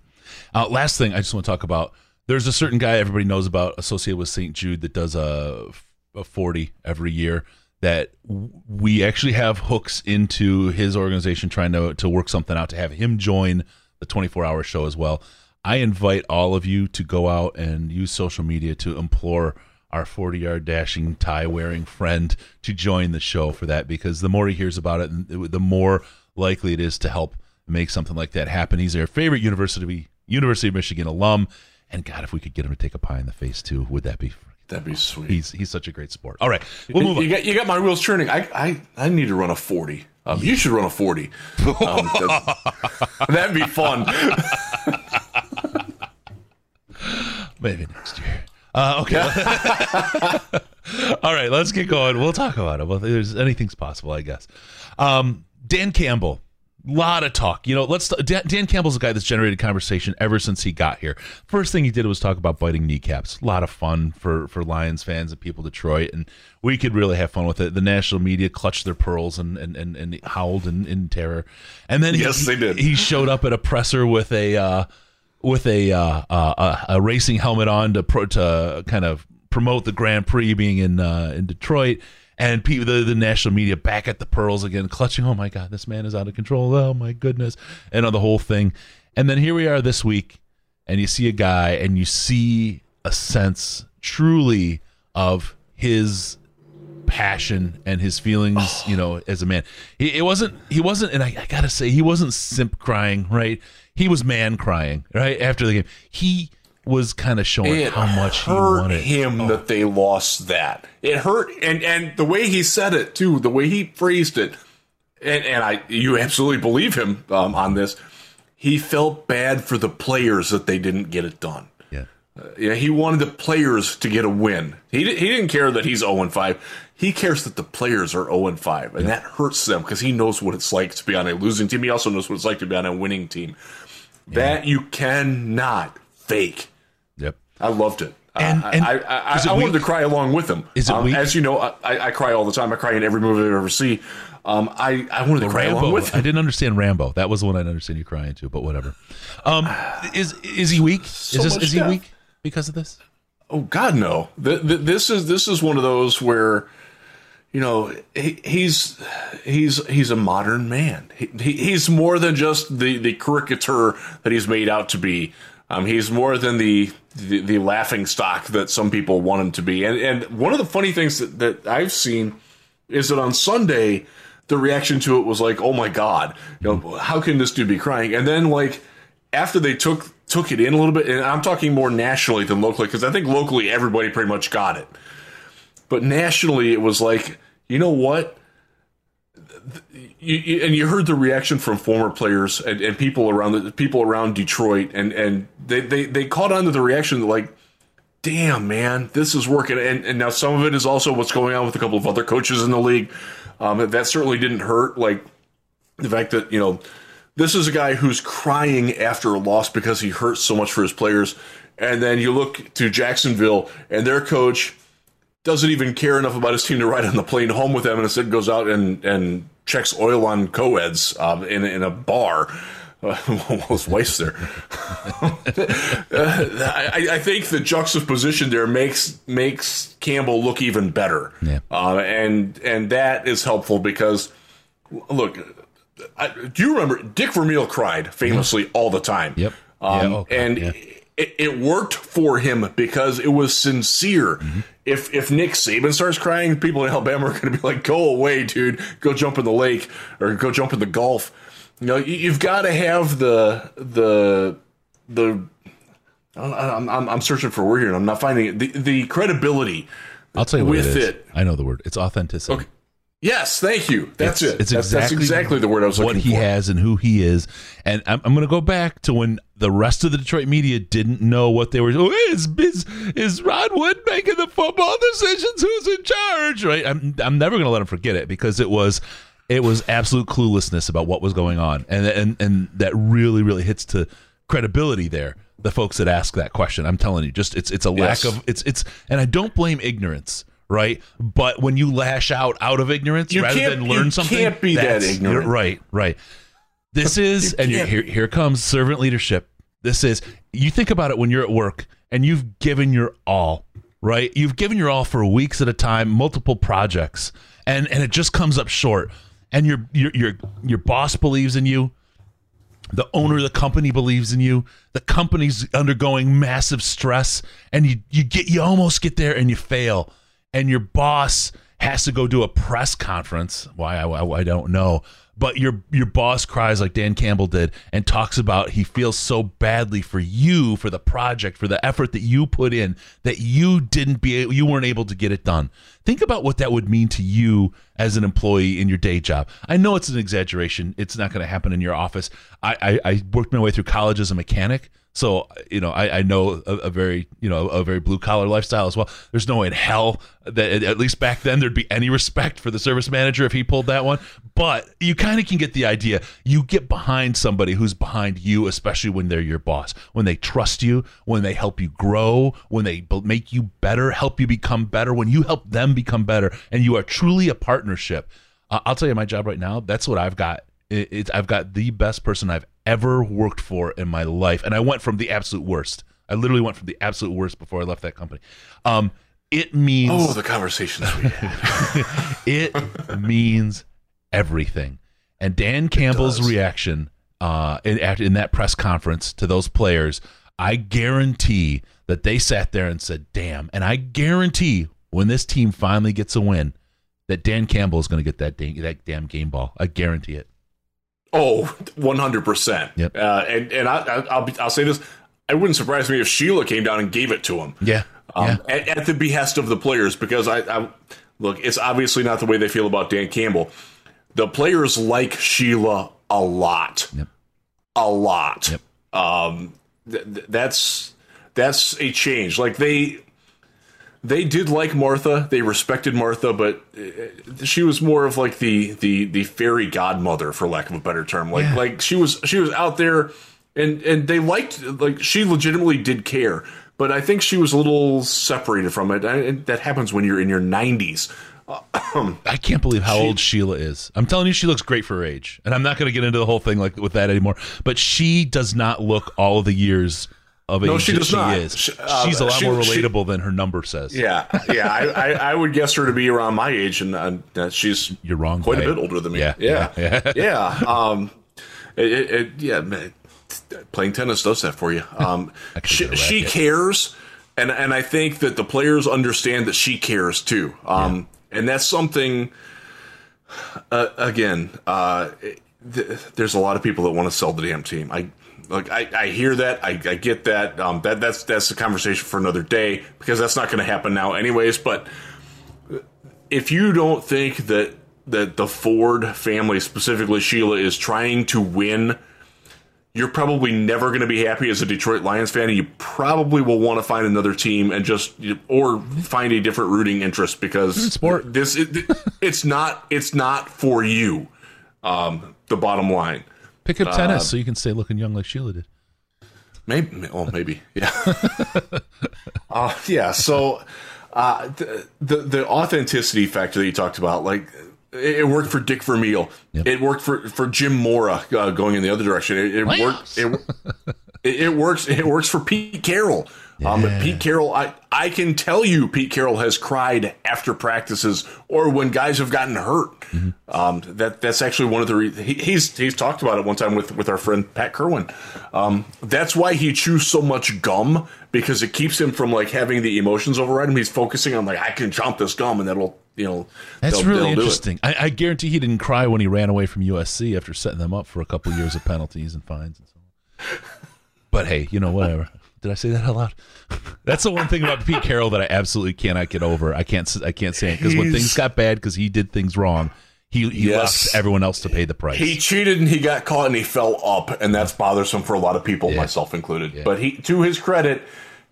Uh, last thing I just want to talk about. There's a certain guy everybody knows about associated with St. Jude that does a, a 40 every year. That we actually have hooks into his organization trying to to work something out to have him join the 24 hour show as well. I invite all of you to go out and use social media to implore our 40 yard dashing tie wearing friend to join the show for that because the more he hears about it, the more likely it is to help make something like that happen. He's our favorite University University of Michigan alum, and God, if we could get him to take a pie in the face too, would that be? That'd be sweet. He's he's such a great sport. All right, we'll move you on. got you got my wheels turning. I I, I need to run a forty. Um, you should run a forty. Um, that, that'd be fun. Maybe next year. Uh, okay. All right, let's get going. We'll talk about it. Well, there's anything's possible, I guess. Um, Dan Campbell, lot of talk. You know, let's. Dan, Dan Campbell's a guy that's generated conversation ever since he got here. First thing he did was talk about biting kneecaps. A lot of fun for for Lions fans and people Detroit, and we could really have fun with it. The national media clutched their pearls and and and, and howled in, in terror. And then he, Yes, they did. He showed up at a presser with a. Uh, with a uh, uh, a racing helmet on to pro, to kind of promote the Grand Prix being in uh, in Detroit, and people, the the national media back at the pearls again, clutching. Oh my God, this man is out of control. Oh my goodness, and on the whole thing. And then here we are this week, and you see a guy, and you see a sense truly of his passion and his feelings, oh. you know, as a man. He it wasn't he wasn't and I, I gotta say, he wasn't simp crying, right? He was man crying, right? After the game. He was kind of showing It how much he wanted. him that they lost that. It hurt, and and the way he said it too, the way he phrased it, and and I you absolutely believe him um, on this. He felt bad for the players that they didn't get it done. Yeah. Yeah, he wanted the players to get a win. He di- he didn't care that he's 0 and 5. He cares that the players are 0 and 5, and that hurts them because he knows what it's like to be on a losing team. He also knows what it's like to be on a winning team. That you cannot fake. I loved it. And- Uh, and I, I, it I, I wanted to cry along with him. Is it um, weak? As you know, I, I cry all the time. I cry in every movie I ever see. Um, I, I wanted to cry along Rambo. with I didn't understand Rambo. That was the one I didn't understand you crying to, but whatever. Um, is is he weak? is this is he weak because of this? Oh God, no! Th- th- this is this is one of those where, you know, he, he's he's he's a modern man. He, he, he's more than just the the caricature that he's made out to be. Um, he's more than the, the the laughing stock that some people want him to be. And and one of the funny things that, that I've seen is that on Sunday the reaction to it was like, "Oh my god, you know, how can this dude be crying?" And then like after they took took it in a little bit, and I'm talking more nationally than locally because I think locally everybody pretty much got it, but nationally it was like, you know what? You, you, and you heard the reaction from former players and, and people around the people around Detroit, and and they, they they caught on to the reaction like, damn man, this is working. And and now some of it is also what's going on with a couple of other coaches in the league. Um, that certainly didn't hurt. Like the fact that you know this is a guy who's crying after a loss because he hurts so much for his players, and then you look to Jacksonville and their coach doesn't even care enough about his team to ride on the plane home with them, and instead goes out and and checks oil on co-eds um, in in a bar. Uh, while his wife's there. Uh, I, I think the juxtaposition there makes makes Campbell look even better, Yeah. uh, and and that is helpful because look, I, do you remember Dick Vermeil cried famously all the time? Yep. Um, Yeah, okay, and yeah. it, it worked for him because it was sincere. Mm-hmm. If if Nick Saban starts crying, people in Alabama are going to be like, "Go away, dude! Go jump in the lake or go jump in the Gulf." You know, you, you've got to have the the the. I'm, I'm, I'm searching for a word here, and I'm not finding it. The, the credibility. I'll tell you what With it is. it. I know the word. It's authenticity. Okay. Yes, thank you. That's it's, it. It's that's, exactly, that's exactly the word I was looking for. what he for. has and who he is. And I'm, I'm going to go back to when the rest of the Detroit media didn't know what they were. Oh, is is, is Rod Wood making the football decisions? Who's in charge? Right. I'm I'm never going to let him forget it because it was it was absolute cluelessness about what was going on, and and and that really really hits to credibility there. The folks that ask that question, I'm telling you, just it's it's a lack Yes. of it's it's, and I don't blame ignorance. Right, but when you lash out out of ignorance You rather than you learn something, can't be that ignorant. Right, right. This is, and here here comes servant leadership. This is you think about it when you're at work and you've given your all, right? You've given your all for weeks at a time, multiple projects, and and it just comes up short. And your your your your boss believes in you. The owner of the company believes in you. The company's undergoing massive stress, and you you get you almost get there and you fail, and your boss has to go do a press conference. Why I, I, I don't know, but your your boss cries like Dan Campbell did and talks about he feels so badly for you for the project for the effort that you put in that you didn't be you weren't able to get it done. Think about what that would mean to you as an employee in your day job. I know it's an exaggeration. It's not going to happen in your office. I, I, I worked my way through college as a mechanic. So you know, I, I know a, a, very you know a very blue collar lifestyle as well. There's no way in hell that at least back then there'd be any respect for the service manager if he pulled that one. But you kind of can get the idea. You get behind somebody who's behind you, especially when they're your boss, when they trust you, when they help you grow, when they make you better, help you become better, when you help them become better, and you are truly a partnership. I'll tell you, my job right now, that's what I've got. It, it, I've got the best person I've ever worked for in my life, and I went from the absolute worst. I literally went from the absolute worst before I left that company. Um, it means oh, the conversations we had. it means everything. And Dan Campbell's reaction uh, in, in that press conference to those players, I guarantee that they sat there and said, "Damn!" And I guarantee when this team finally gets a win, that Dan Campbell is going to get that dang, that damn game ball. I guarantee it. Oh, 100%. Yep. Uh, and and I, will I'll, I'll say this it wouldn't surprise me if Sheila came down and gave it to him. Yeah. Um, yeah. At, at, the behest of the players, because I, I, look, it's obviously not the way they feel about Dan Campbell. The players like Sheila a lot. Yep. A lot. Yep. Um, th- th- that's that's a change. Like they they did like Martha. They respected Martha, but uh, she was more of like the the the fairy godmother, for lack of a better term. Like Yeah. like she was she was out there, and and they liked like she legitimately did care. But I think she was a little separated from it. And that happens when you're in your 90s. I can't believe how old Sheila is. I'm telling you, she looks great for her age, and I'm not going to get into the whole thing like with that anymore. But she does not look all of the years of No, age she does she not. is. She- uh, She's a lot she- more relatable than her number says. Yeah, yeah. I, I, I would guess her to be around my age, and uh, she's You're wrong, quite a bit older than me. Yeah, yeah, yeah, yeah. Um, it, it, yeah. man, Playing tennis does that for you. Um, she, she cares, and and I think that the players understand that she cares too. Um, and that's something. Uh, again, uh, th- there's a lot of people that want to sell the damn team. I like I, I hear that I, I get that um, that that's that's a conversation for another day because that's not going to happen now anyways. But if you don't think that that the Ford family, specifically Sheila, is trying to win, you're probably never going to be happy as a Detroit Lions fan, and you probably will want to find another team and just or find a different rooting interest because sport. this it, it's not it's not for you. Um, the bottom line. Pick up tennis so you can stay looking young like Sheila did. Maybe, well, maybe, yeah, uh, yeah. So, uh, the, the the authenticity factor that you talked about, like, it, it worked for Dick Vermeil. Yep. It worked for for Jim Mora uh, going in the other direction. It, it worked. It, it works. It works for Pete Carroll. Um, Pete Carroll, I, I can tell you, Pete Carroll has cried after practices or when guys have gotten hurt. Um, that that's actually one of the re- he, he's he's talked about it one time with with our friend Pat Kirwan. Um, that's why he chews so much gum because it keeps him from like having the emotions override him. He's focusing on like I can chomp this gum and that'll you know That's really they'll do it. interesting. I, I guarantee he didn't cry when he ran away from USC after setting them up for a couple years of penalties and fines and so on. But hey, you know, whatever. Did I say that out loud? That's the one thing about Pete Carroll that I absolutely cannot get over. I can't. I can't say it because when things got bad because he did things wrong, he, he Yes. left everyone else to pay the price. He cheated and he got caught and he fell up, and that's bothersome for a lot of people, Yeah. myself included. But he, to his credit,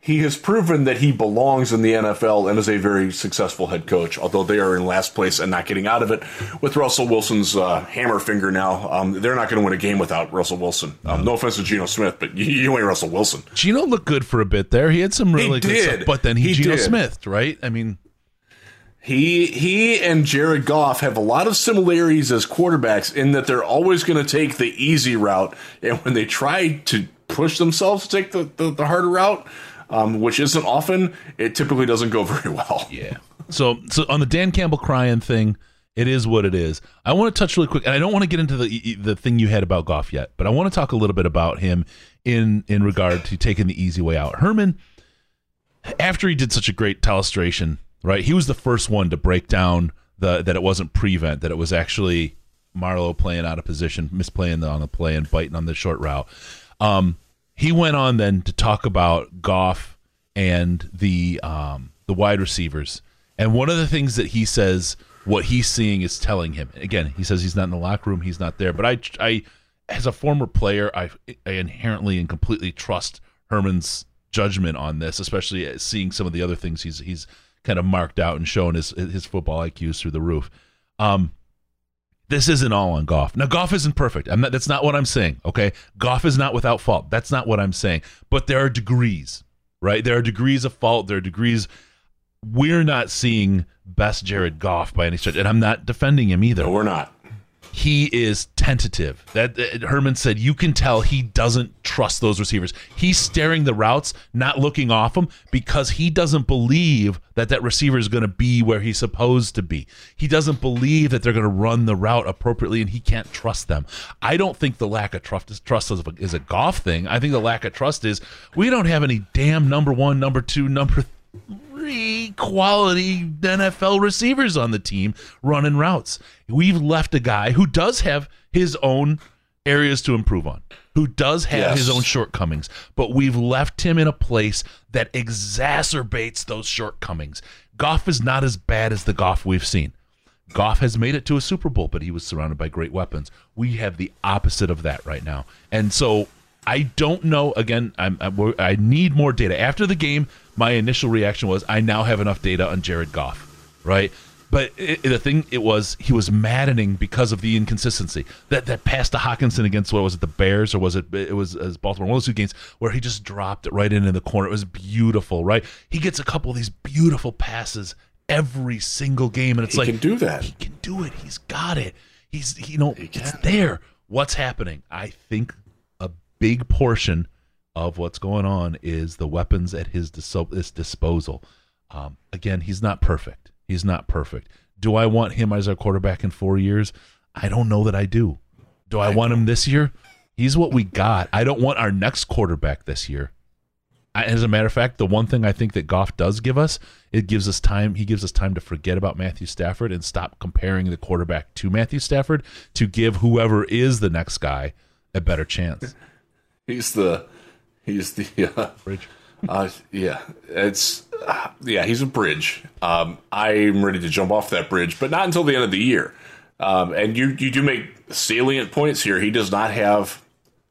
he has proven that he belongs in the NFL and is a very successful head coach. Although they are in last place and not getting out of it with Russell Wilson's uh, hammer finger now, um, they're not going to win a game without Russell Wilson. Um, no offense to Geno Smith, but you, you ain't Russell Wilson. Geno looked good for a bit there. He had some really good did. stuff, but then he, He did. Smith, right? I mean, He he and Jared Goff have a lot of similarities as quarterbacks in that they're always going to take the easy route, and when they try to push themselves to take the, the, the harder route, um, which isn't often, it typically doesn't go very well. Yeah. So so on the Dan Campbell crying thing, It is what it is. I want to touch really quick, and I don't want to get into the the thing you had about Goff yet, but I want to talk a little bit about him in in regard to taking the easy way out. Herman, after he did such a great telestration, right? He was the first one to break down the that it wasn't prevent, that it was actually Marlowe playing out of position, misplaying the, on the play and biting on the short route. Um, he went on then to talk about Goff and the um, the wide receivers. And one of the things that he says, what he's seeing is telling him. Again, he says he's not in the locker room, he's not there. But I, I, as a former player, I, I inherently and completely trust Herman's judgment on this, especially seeing some of the other things he's he's kind of marked out and shown his his football IQs through the roof. Um, this isn't all on Goff. Now, Goff isn't perfect. I'm not, that's not what I'm saying. Okay, Goff is not without fault. That's not what I'm saying. But there are degrees, right? There are degrees of fault. There are degrees. We're not seeing best Jared Goff by any stretch, and I'm not defending him either. No, we're not he is tentative. That uh, Herman said you can tell he doesn't trust those receivers. He's staring the routes, not looking off them because he doesn't believe that that receiver is going to be where he's supposed to be. He doesn't believe that they're going to run the route appropriately and he can't trust them. I don't think the lack of trust is a, is a Goff thing. I think the lack of trust is we don't have any damn number 1, number 2, number three quality NFL receivers on the team running routes. We've left a guy who does have his own areas to improve on, who does have yes. his own shortcomings, but we've left him in a place that exacerbates those shortcomings. Goff is not as bad as the Goff we've seen. Goff has made it to a Super Bowl, but he was surrounded by great weapons. We have the opposite of that right now. And so I don't know. Again, I'm, I'm, i need more data. After the game, my initial reaction was, I now have enough data on Jared Goff, right? But it, the thing it was, he was maddening because of the inconsistency. That that pass to Hockenson against what was it, the Bears or was it? It was, it was Baltimore. One of those two games where he just dropped it right in in the corner. It was beautiful, right? He gets a couple of these beautiful passes every single game, and it's he like he can do that. He can do it. He's got it. He's you know he it's there. What's happening? I think big portion of what's going on is the weapons at his, dis- his disposal. Um, again, he's not perfect. He's not perfect. Do I want him as our quarterback in four years? I don't know that I do. Do I, I want him this year? He's what we got. I don't want our next quarterback this year. I, as a matter of fact, the one thing I think that Goff does give us, it gives us time. He gives us time to forget about Matthew Stafford and stop comparing the quarterback to Matthew Stafford to give whoever is the next guy a better chance. He's the he's the uh, bridge. Uh, yeah, it's uh, yeah, he's a bridge. Um, I'm ready to jump off that bridge, but not until the end of the year. Um, and you you do make salient points here. He does not have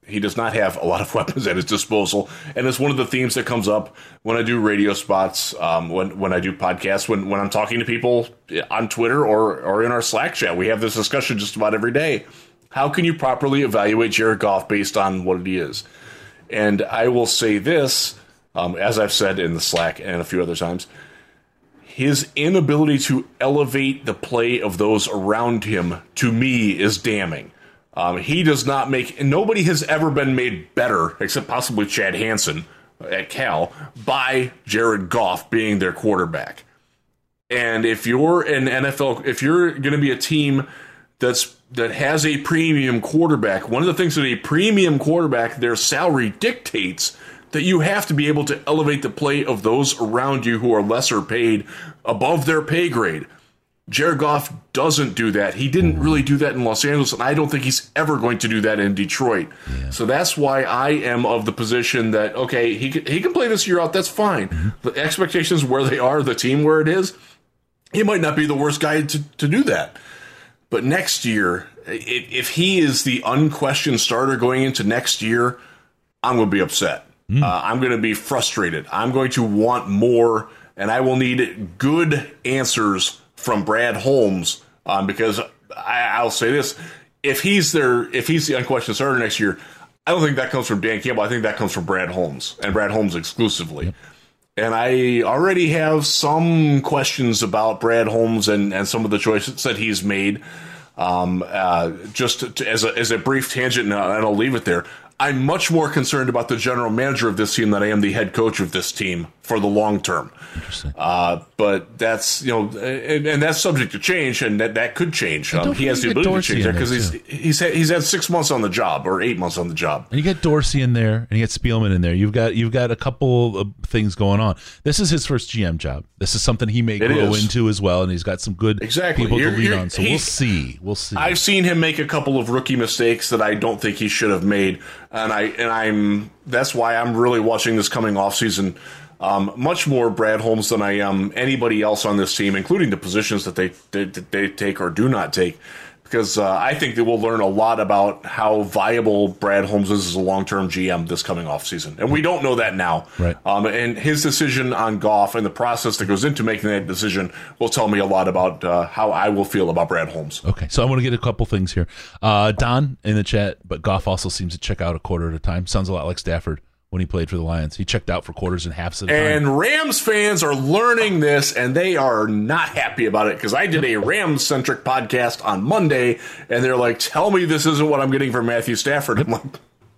he does not have a lot of weapons at his disposal, and it's one of the themes that comes up when I do radio spots, um, when when I do podcasts, when when I'm talking to people on Twitter or or in our Slack chat. We have this discussion just about every day. How can you properly evaluate Jared Goff based on what he is? And I will say this, um, as I've said in the Slack and a few other times, his inability to elevate the play of those around him to me is damning. Um, he does not make. Nobody has ever been made better, except possibly Chad Hansen at Cal, by Jared Goff being their quarterback. And if you're an NFL, if you're going to be a team that's that has a premium quarterback, one of the things that a premium quarterback, their salary dictates that you have to be able to elevate the play of those around you who are lesser paid above their pay grade. Jared Goff doesn't do that. He didn't really do that in Los Angeles, and I don't think he's ever going to do that in Detroit. Yeah. So that's why I am of the position that okay, he can, he can play this year out. That's fine. Mm-hmm. The expectations where they are, the team where it is, he might not be the worst guy to, to do that. But next year, if he is the unquestioned starter going into next year, I'm going to be upset. Mm. Uh, I'm going to be frustrated. I'm going to want more, and I will need good answers from Brad Holmes um, because I, will say this: if he's there, if he's the unquestioned starter next year, I don't think that comes from Dan Campbell. I think that comes from Brad Holmes and Brad Holmes exclusively. Yep. And I already have some questions about Brad Holmes and, and some of the choices that he's made. Um, uh, just to, as, a, as a brief tangent, and I'll leave it there. I'm much more concerned about the general manager of this team than I am the head coach of this team for the long term. Uh, but that's you know, and, and, that's subject to change, and that, that could change. Um, he has the ability Dorsey to change that because he's he's had, he's had six months on the job or eight months on the job. And you get Dorsey in there, and you get Spielman in there. You've got you've got a couple of things going on. This is his first GM job. This is something he may it grow is. into as well, and he's got some good exactly. people you're, to lean on. So we'll see. We'll see. I've seen him make a couple of rookie mistakes that I don't think he should have made, and I and I'm that's why I'm really watching this coming off season um, much more Brad Holmes than I am anybody else on this team, including the positions that they they, they take or do not take. Because uh, I think that we'll learn a lot about how viable Brad Holmes is as a long term GM this coming off season, and we don't know that now. Right. Um, and his decision on Goff and the process that goes into making that decision will tell me a lot about uh, how I will feel about Brad Holmes. Okay, so I want to get a couple things here. Uh, Don in the chat, but Goff also seems to check out a quarter at a time. Sounds a lot like Stafford when he played for the Lions. He checked out for quarters and halves at a time. And Rams fans are learning this, and they are not happy about it because I did a Rams centric podcast on Monday, and they're like, "Tell me this isn't what I'm getting from Matthew Stafford." I'm like,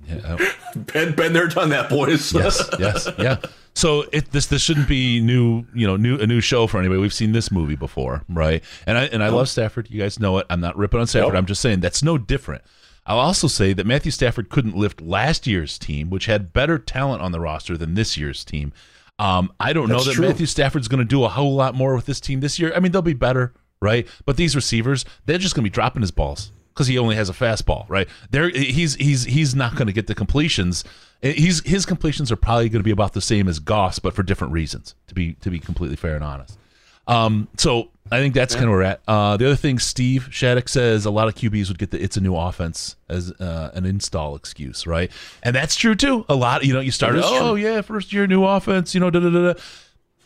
yeah, been been there, done that, boys. yes, yes, yeah. So it, this this shouldn't be new, you know, new a new show for anybody. We've seen this movie before, right? And I and I oh. love Stafford. You guys know it. I'm not ripping on Stafford. I'm just saying that's no different. I'll also say that Matthew Stafford couldn't lift last year's team, which had better talent on the roster than this year's team. Um, I don't That's know that true. Matthew Stafford's going to do a whole lot more with this team this year. I mean, they'll be better, right? But these receivers, they're just going to be dropping his balls because he only has a fastball, right? There, he's he's he's not going to get the completions. He's his completions are probably going to be about the same as Goff, but for different reasons. To be to be completely fair and honest. Um, so I think that's yeah. kind of where we're at. Uh, the other thing, Steve Shattuck says a lot of QBs would get the "it's a new offense" as uh, an install excuse, right? And that's true too. A lot, you know, you started, oh true. yeah, first year new offense, you know, da da da. da.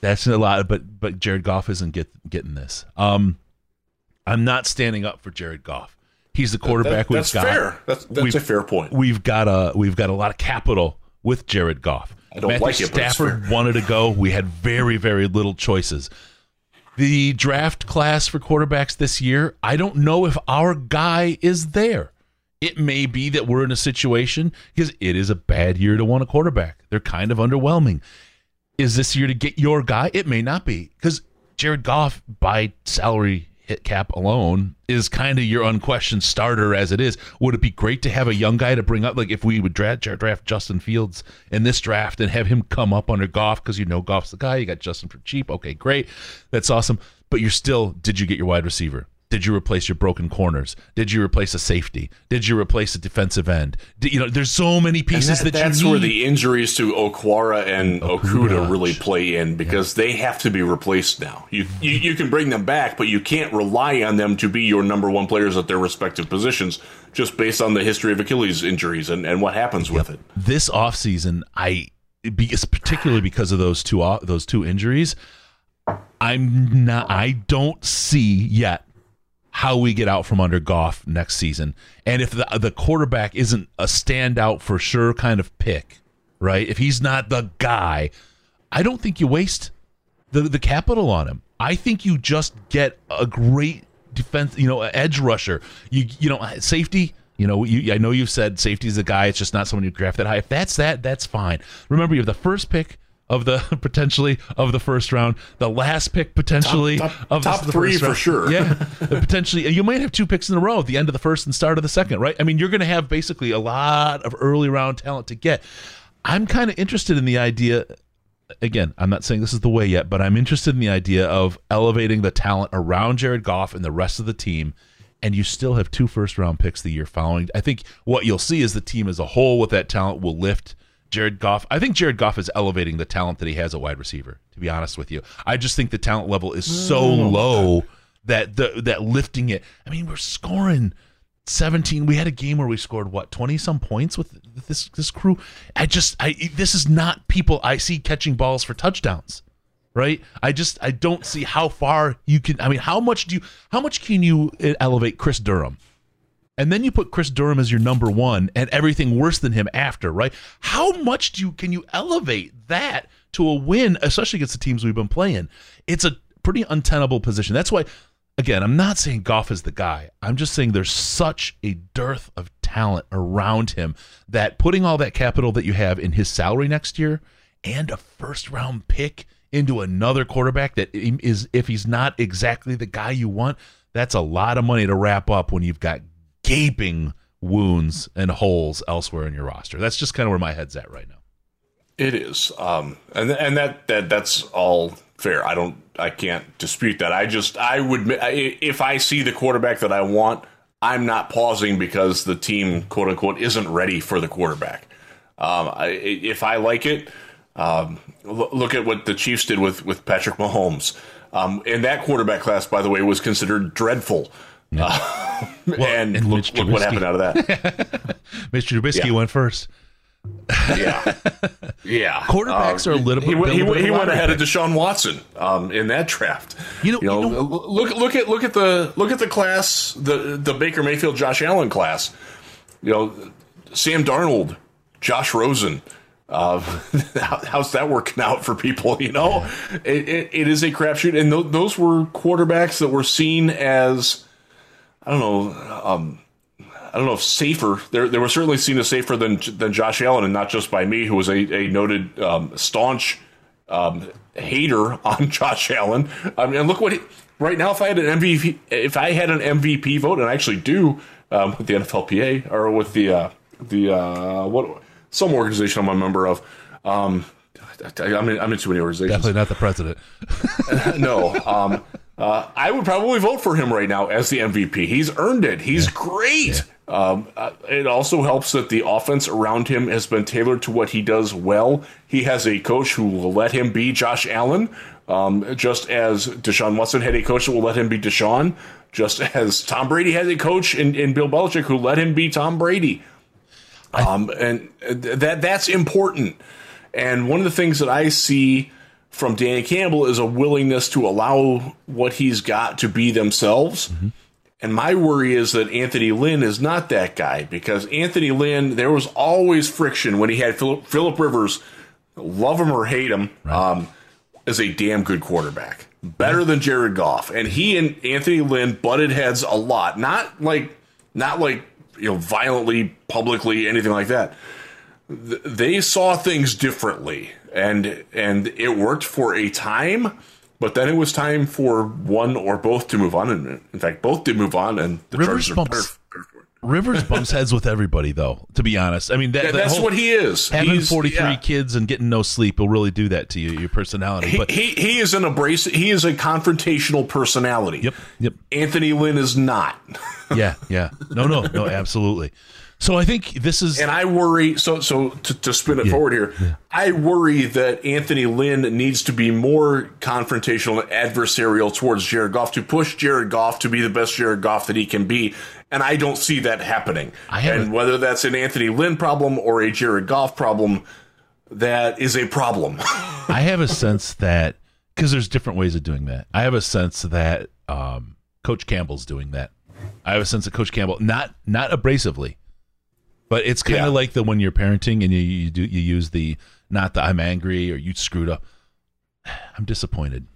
That's a lot, but but Jared Goff isn't get, getting this. Um, I'm not standing up for Jared Goff. He's the quarterback that, that's we've got. Fair. That's that's a fair point. We've got a we've got a lot of capital with Jared Goff. I don't Matthew like it, Stafford wanted to go. We had very very little choices the draft class for quarterbacks this year, I don't know if our guy is there. It may be that we're in a situation because it is a bad year to want a quarterback. They're kind of underwhelming. Is this year to get your guy? It may not be because Jared Goff, by salary hit cap alone is kind of your unquestioned starter as it is. Would it be great to have a young guy to bring up? Like if we would draft, draft Justin Fields in this draft and have him come up under Goff because you know Goff's the guy. You got Justin for cheap. Okay, great. That's awesome. But you're still, did you get your wide receiver? Did you replace your broken corners? Did you replace a safety? Did you replace a defensive end? Did, you know, there's so many pieces that, that, that's where the injuries to Okwara and oh, Okuda, Okudah really play in because yeah. they have to be replaced now. You, you you can bring them back, but you can't rely on them to be your number one players at their respective positions just based on the history of Achilles injuries and, and what happens with yep. it. This offseason, I particularly because of those two uh, those two injuries, I'm not I don't see yet how we get out from under Goff next season. And if the the quarterback isn't a standout for sure kind of pick, right? If he's not the guy, I don't think you waste the the capital on him. I think you just get a great defense, you know, edge rusher. You you know, safety you know, you, I know you've said safety is a guy. It's just not someone you draft that high. If that's that, that's fine. Remember, you have the first pick of the potentially of the first round, the last pick potentially top, top, of top the, three for sure. Yeah, potentially you might have two picks in a row at the end of the first and start of the second, right? I mean, you're going to have basically a lot of early round talent to get. I'm kind of interested in the idea. Again, I'm not saying this is the way yet, but I'm interested in the idea of elevating the talent around Jared Goff and the rest of the team and you still have two first round picks the year following. I think what you'll see is the team as a whole with that talent will lift Jared Goff. I think Jared Goff is elevating the talent that he has at wide receiver. To be honest with you, I just think the talent level is so mm. low that the that lifting it. I mean, we're scoring. 17 we had a game where we scored what 20 some points with this this crew i just i this is not people i see catching balls for touchdowns right i just i don't see how far you can i mean how much do you how much can you elevate chris durham and then you put Chris Durham as your number one and everything worse than him after, right? How much do you can you elevate that to a win, especially against the teams we've been playing? It's a pretty untenable position. That's why, again, I'm not saying Goff is the guy. I'm just saying there's such a dearth of talent around him that putting all that capital that you have in his salary next year and a first round pick into another quarterback that is if he's not exactly the guy you want, that's a lot of money to wrap up when you've got gaping wounds and holes elsewhere in your roster. That's just kind of where my head's at right now. It is, um, and and that that that's all fair. I don't, I can't dispute that. I just, I would, if I see the quarterback that I want, I'm not pausing because the team, quote unquote, isn't ready for the quarterback. Um, I, if I like it, um, look at what the Chiefs did with with Patrick Mahomes. Um, and that quarterback class, by the way, was considered dreadful. Yeah. Uh, well, and, and look, look, what happened out of that. Mr. Trubisky yeah. went first. yeah, yeah. Quarterbacks um, are a little bit. He, he, he went ahead of Deshaun Watson um, in that draft. You know, you know, you know, look look at look at the look at the class, the the Baker Mayfield, Josh Allen class. You know, Sam Darnold, Josh Rosen. Uh, how's that working out for people? You know, it, it, it is a crapshoot, and th- those were quarterbacks that were seen as I don't know. Um, I don't know if safer. They they were certainly seen as safer than than Josh Allen, and not just by me, who was a, a noted um, staunch um, hater on Josh Allen. I mean, look what he, right now. If I had an MVP, if I had an MVP vote, and I actually do um, with the NFLPA or with the uh, the uh, what some organization I'm a member of. Um, I'm in, I'm in too many organizations. Definitely not the president. no. Uh, I would probably vote for him right now as the MVP. He's earned it. He's yeah. great. Yeah. Um, uh, it also helps that the offense around him has been tailored to what he does well. He has a coach who will let him be Josh Allen, um, just as Deshaun Watson had a coach that will let him be Deshaun, just as Tom Brady has a coach in, in Bill Belichick who let him be Tom Brady. Um, and that that's important. And one of the things that I see from Danny Campbell is a willingness to allow what he's got to be themselves. Mm-hmm. And my worry is that Anthony Lynn is not that guy because Anthony Lynn, there was always friction when he had Philip, Philip Rivers, love him or hate him, right. um, is a damn good quarterback, better than Jared Goff. And he and Anthony Lynn butted heads a lot, not like not like you know violently, publicly, anything like that. They saw things differently and and it worked for a time, but then it was time for one or both to move on. And in fact, both did move on, and the Rivers Chargers bumps, Rivers bumps heads with everybody, though. To be honest, I mean that, yeah, that's whole, what he is. Having forty three yeah. kids and getting no sleep will really do that to you, your personality. He, but he he is an abrasive. He is a confrontational personality. Yep, yep. Anthony Lynn is not. yeah, yeah. No, no, no. Absolutely. So I think this is, and I worry. So, so to, to spin it yeah, forward here, yeah. I worry that Anthony Lynn needs to be more confrontational and adversarial towards Jared Goff to push Jared Goff to be the best Jared Goff that he can be, and I don't see that happening. and whether that's an Anthony Lynn problem or a Jared Goff problem, that is a problem. I have a sense that because there's different ways of doing that. I have a sense that um, Coach Campbell's doing that. I have a sense that Coach Campbell, not not abrasively, but it's kind of yeah. like the when you're parenting and you, you do you use the not the I'm angry or you screwed up. I'm disappointed.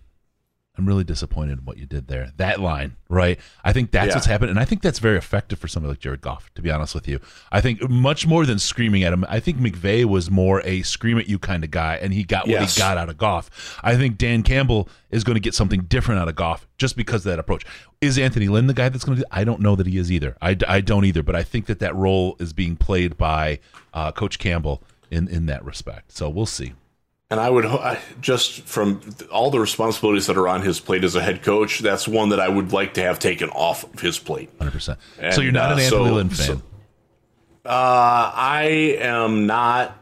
I'm really disappointed in what you did there. That line, right? I think that's yeah. what's happened, and I think that's very effective for somebody like Jared Goff. To be honest with you, I think much more than screaming at him. I think McVay was more a scream at you kind of guy, and he got yes. what he got out of Goff. I think Dan Campbell is going to get something different out of Goff just because of that approach. Is Anthony Lynn the guy that's going to do? I don't know that he is either. I, I don't either, but I think that that role is being played by uh, Coach Campbell in in that respect. So we'll see. And I would just from all the responsibilities that are on his plate as a head coach, that's one that I would like to have taken off of his plate. Hundred percent. So you're not uh, an Anthony so, Lynn fan. So, uh, I am not.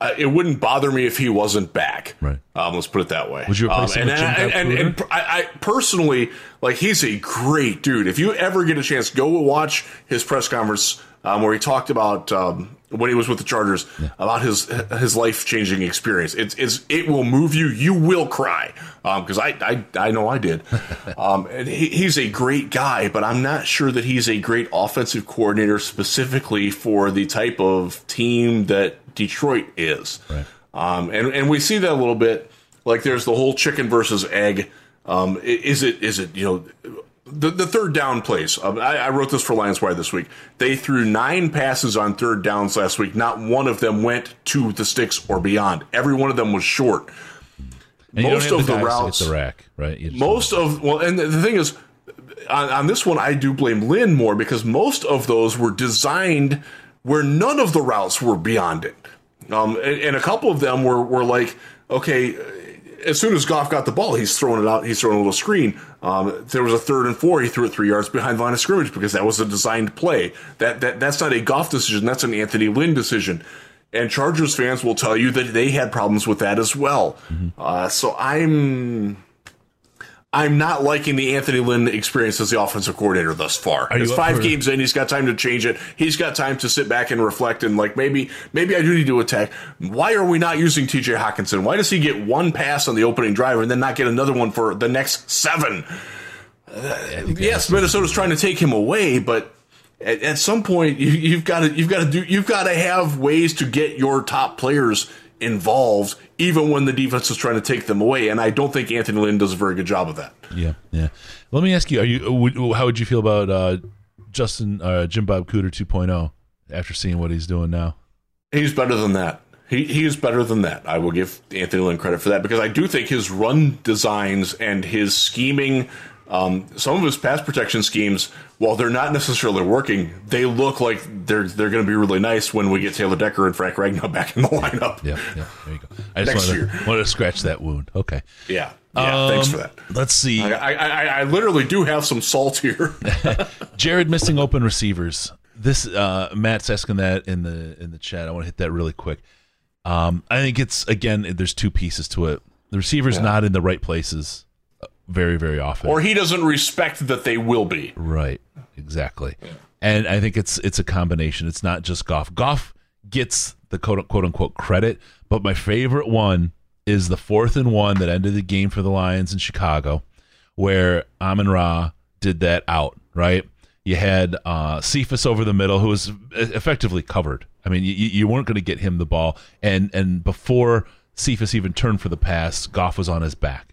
Uh, it wouldn't bother me if he wasn't back. Right. Um, let's put it that way. Would you replace um, him and, and, and, and, and I, I, personally like he's a great dude. If you ever get a chance, go watch his press conference um, where he talked about um, when he was with the Chargers yeah. about his his life changing experience. It's, it's it will move you. You will cry because um, I, I I know I did. um, and he, he's a great guy, but I'm not sure that he's a great offensive coordinator specifically for the type of team that Detroit is. Right. Um, and and we see that a little bit. Like there's the whole chicken versus egg. Um, is it is it you know the, the third down plays. Um, I, I wrote this for Lions Wire this week. They threw nine passes on third downs last week. Not one of them went to the sticks or beyond. Every one of them was short. And most of the the, routes- hit the rack, right? Most of well, and the, the thing is, on, on this one, I do blame Lynn more because most of those were designed where none of the routes were beyond it, um, and, and a couple of them were were like, okay, as soon as Goff got the ball, he's throwing it out. He's throwing a little screen. Um, there was a third and four. He threw it three yards behind the line of scrimmage because that was a designed play. That that that's not a Goff decision. That's an Anthony Lynn decision. And Chargers fans will tell you that they had problems with that as well. Uh, so I'm I'm not liking the Anthony Lynn experience as the offensive coordinator thus far. Are It's five for- games in. He's got time to change it. He's got time to sit back and reflect and like maybe maybe I do need to attack. Why are we not using T.J. Hockenson? Why does he get one pass on the opening drive and then not get another one for the next seven? Uh, yes, Minnesota's trying to take him away, but at, at some point you, you've got to you've got to do you've got to have ways to get your top players involved, even when the defense is trying to take them away. And I don't think Anthony Lynn does a very good job of that. Yeah, yeah. Let me ask you: Are you? Would, how would you feel about uh, Justin uh, Jim Bob Cooter 2.0 after seeing what he's doing now? He's better than that. He he is better than that. I will give Anthony Lynn credit for that because I do think his run designs and his scheming, um, some of his pass protection schemes, while they're not necessarily working, they look like they're they're going to be really nice when we get Taylor Decker and Frank Ragnow back in the lineup. Yeah, yeah. There you go. I just Next wanted, year. to, wanted to scratch that wound. Okay. Yeah, yeah. thanks Um, for that. Let's see. I, I, I, I literally do have some salt here. Jared missing open receivers. This uh, Matt's asking that in the in the chat. I want to hit that really quick. Um, I think it's again. There's two pieces to it. The receiver's not in the right places very very often. or he doesn't respect that they will be. Right. Exactly. And I think it's it's a combination. It's not just Goff. Goff gets the quote quote unquote credit, but my favorite one is the fourth and one that ended the game for the Lions in Chicago, where Amon Ra did that out, right? You had uh, Cephus over the middle, who was effectively covered. I mean, you, you weren't going to get him the ball, and and before Cephus even turned for the pass, Goff was on his back.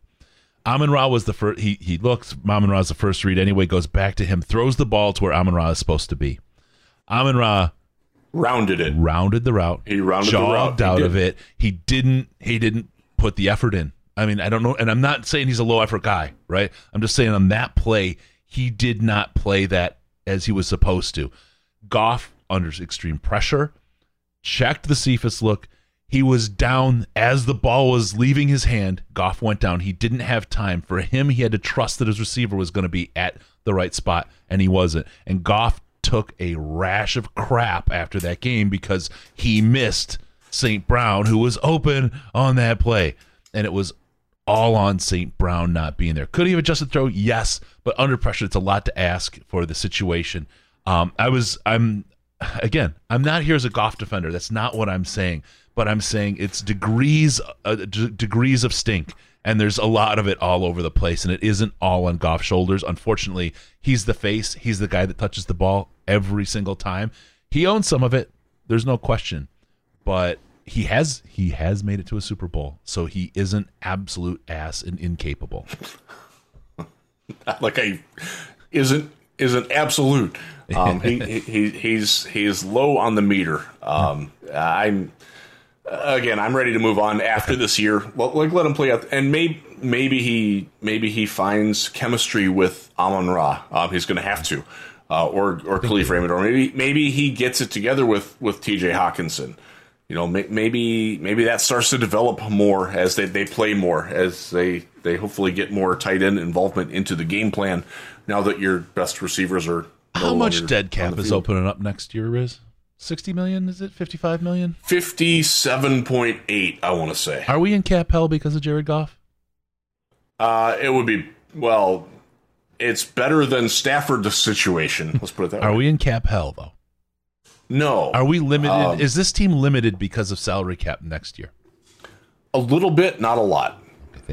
Amon Ra was the first. He he looks. Amon Ra's the first read anyway. Goes back to him, throws the ball to where Amon Ra is supposed to be. Amon Ra Rounded it. rounded the route. He rounded the route. jogged out of it. He didn't. He didn't put the effort in. I mean, I don't know, and I'm not saying he's a low effort guy, right? I'm just saying on that play, he did not play that as he was supposed to. Goff under extreme pressure, checked the Cephus look. He was down as the ball was leaving his hand. Goff went down. He didn't have time. For him, he had to trust that his receiver was going to be at the right spot, and he wasn't. And Goff took a rash of crap after that game because he missed St. Brown, who was open on that play. And it was all on St. Brown not being there. Could he have adjusted throw? Yes, but under pressure, it's a lot to ask for the situation. Um, I was, I'm, again, I'm not here as a Goff defender. That's not what I'm saying. But I'm saying it's degrees, uh, d- degrees of stink, and there's a lot of it all over the place, and it isn't all on Goff's shoulders. Unfortunately, he's the face. He's the guy that touches the ball every single time. He owns some of it. There's no question, but he has he has made it to a Super Bowl, so he isn't absolute ass and incapable. like I isn't isn't absolute. Um, he, he he's he's low on the meter. Um, I'm again. I'm ready to move on after this year. Well, like let him play out, and maybe maybe he maybe he finds chemistry with Amon Ra. Um, he's going to have to, uh, or or Kalif Raymond, or maybe maybe he gets it together with with T.J. Hockenson. You know, may- maybe maybe that starts to develop more as they, they play more, as they they hopefully get more tight end involvement into the game plan. Now that your best receivers are no How much dead cap is opening up next year, Riz? 60 million, is it? 55 million? Fifty-seven point eight, I want to say. Are we in cap hell because of Jared Goff? Uh, it would be well. It's better than Stafford's situation. Let's put it that Are way. we in cap hell though? No, Are we limited? Um, is this team limited because of salary cap next year? a little bit, not a lot.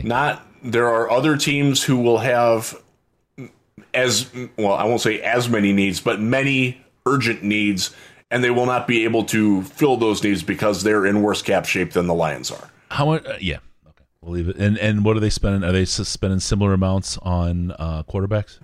Not there are other teams who will have as well. I won't say as many needs, but many urgent needs, and they will not be able to fill those needs because they're in worse cap shape than the Lions are. How much? Uh, yeah, okay, we'll leave it. And and what are they spending? Are they spending similar amounts on uh, quarterbacks?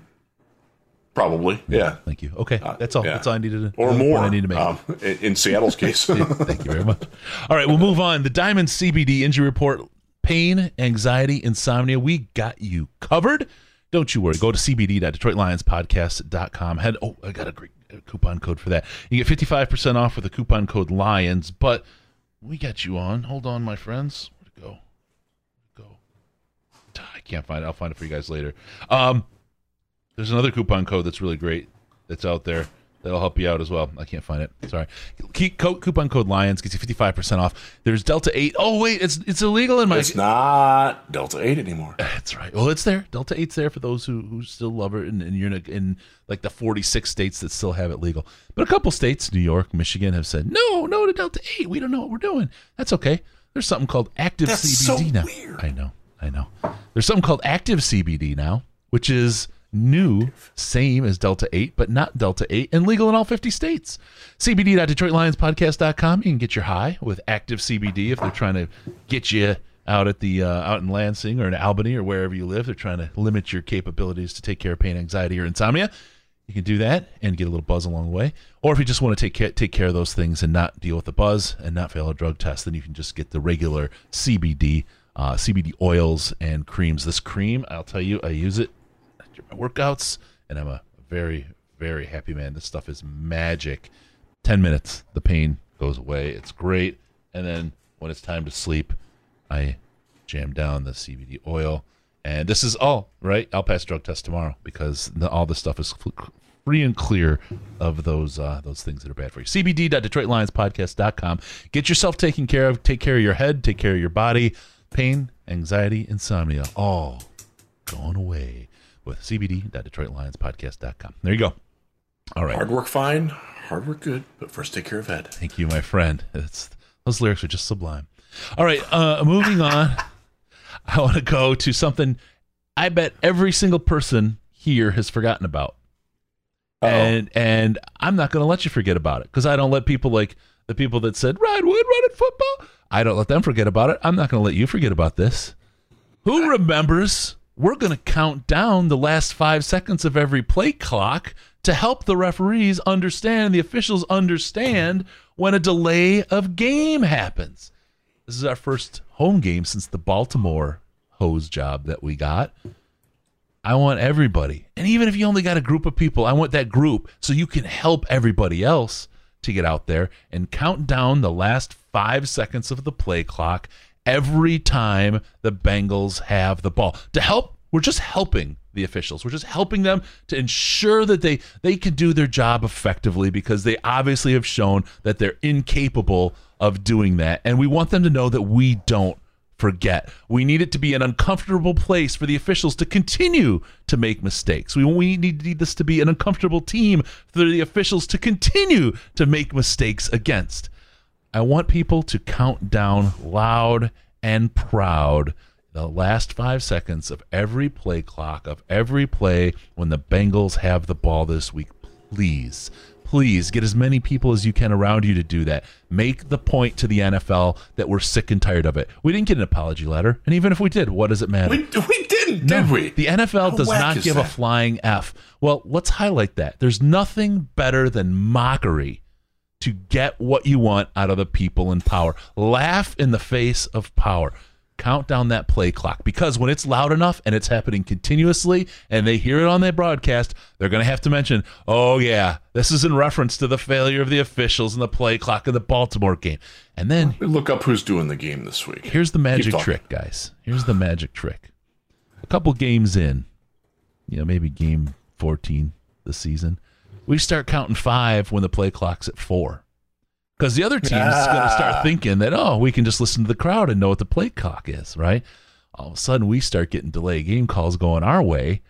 Probably, yeah. Thank you. Okay, that's all. Uh, yeah. That's all I needed to Or more. I need to make. um, in, Seattle's case. Thank you very much. All right, we'll move on. The Diamond CBD injury report: pain, anxiety, insomnia. We got you covered. Don't you worry. Go to cbd.detroitlionspodcast.com. Head. Oh, I got a great uh, coupon code for that. You get fifty five percent off with the coupon code Lions. But we got you on. Hold on, my friends. Where'd it go? Go. I can't find it. I'll find it for you guys later. Um, there's another coupon code that's really great that's out there that'll help you out as well. I can't find it. Sorry. Keep, co- coupon code Lions gets you 55% off. There's Delta 8. Oh, wait, it's it's illegal in my. it's not Delta 8 anymore. That's right. Well, it's there. Delta 8's there for those who, who still love it, and, and you're in, in like the 46 states that still have it legal. But a couple states, New York, Michigan, have said, no, no to Delta 8. We don't know what we're doing. That's okay. There's something called active That's CBD so now. weird. I know. I know. There's something called active CBD now, which is new, same as Delta 8, but not Delta 8, and legal in all 50 states. CBD.DetroitLionsPodcast.com. You can get your high with active CBD if they're trying to get you out at the uh, out in Lansing or in Albany or wherever you live. They're trying to limit your capabilities to take care of pain, anxiety, or insomnia. You can do that and get a little buzz along the way. Or if you just want to take care, take care of those things and not deal with the buzz and not fail a drug test, then you can just get the regular CBD, uh, CBD oils and creams. This cream, I'll tell you, I use it my workouts, and I'm a very, very happy man. This stuff is magic. 10 minutes, the pain goes away. It's great. And then when it's time to sleep, I jam down the CBD oil. And this is all right. I'll pass drug test tomorrow because the, all this stuff is free and clear of those uh, those things that are bad for you. CBD.DetroitLionsPodcast.com. Get yourself taken care of. Take care of your head. Take care of your body. Pain, anxiety, insomnia, all going away with CBD.DetroitLionsPodcast.com. There you go. All right. Hard work fine, hard work good, but first take care of Ed. Thank you, my friend. It's, those lyrics are just sublime. All right, uh, moving on. I want to go to something I bet every single person here has forgotten about, and and I'm not going to let you forget about it because I don't let people like the people that said Rod Wood running football. I don't let them forget about it. I'm not going to let you forget about this. Who remembers? We're going to count down the last five seconds of every play clock to help the referees understand, the officials understand when a delay of game happens. This is our first home game since the Baltimore hose job that we got. I want everybody. And even if you only got a group of people, I want that group so you can help everybody else to get out there and count down the last five seconds of the play clock every time the Bengals have the ball. To help, we're just helping the officials. We're just helping them to ensure that they they can do their job effectively because they obviously have shown that they're incapable of doing that. And we want them to know that we don't forget. We need it to be an uncomfortable place for the officials to continue to make mistakes. We, we need, need this to be an uncomfortable team for the officials to continue to make mistakes against. I want people to count down loud and proud the last five seconds of every play clock, of every play when the Bengals have the ball this week. Please, please get as many people as you can around you to do that. Make the point to the NFL that we're sick and tired of it. We didn't get an apology letter. And even if we did, what does it matter? We, we didn't, did we? The NFL How does not give a flying F. Well, let's highlight that. There's nothing better than mockery to get what you want out of the people in power. Laugh in the face of power. Count down that play clock because when it's loud enough and it's happening continuously and they hear it on their broadcast, they're going to have to mention, oh, yeah, this is in reference to the failure of the officials and the play clock of the Baltimore game. And then Look up who's doing the game this week. Here's the magic trick, guys. Here's the magic trick. A couple games in, you know, maybe game 14 this season, we start counting five when the play clock's at four. Because the other team's going to Ah. start thinking that, oh, we can just listen to the crowd and know what the play clock is, right? All of a sudden, we start getting delay game calls going our way,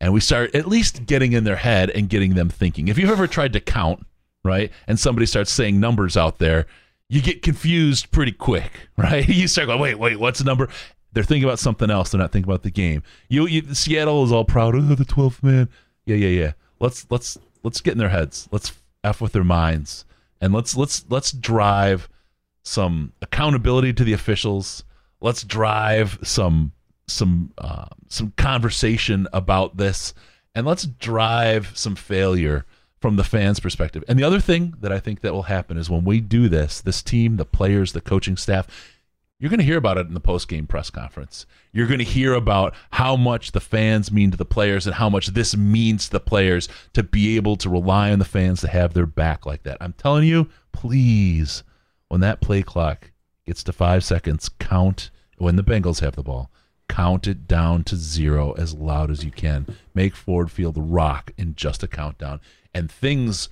and we start at least getting in their head and getting them thinking. If you've ever tried to count, right, and somebody starts saying numbers out there, you get confused pretty quick, right? You start going, wait, wait, what's the number? They're thinking about something else. They're not thinking about the game. You, you Seattle is all proud. Oh, the 12th man. Yeah, yeah, yeah. Let's let's let's get in their heads. Let's f with their minds, and let's let's let's drive some accountability to the officials. Let's drive some some uh, some conversation about this, and let's drive some failure from the fans' perspective. And the other thing that I think that will happen is when we do this, this team, the players, the coaching staff, you're going to hear about it in the post-game press conference. You're going to hear about how much the fans mean to the players and how much this means to the players to be able to rely on the fans to have their back like that. I'm telling you, please, when that play clock gets to 5 seconds, count when the Bengals have the ball. Count it down to 0 as loud as you can. Make Ford Field rock in just a countdown and things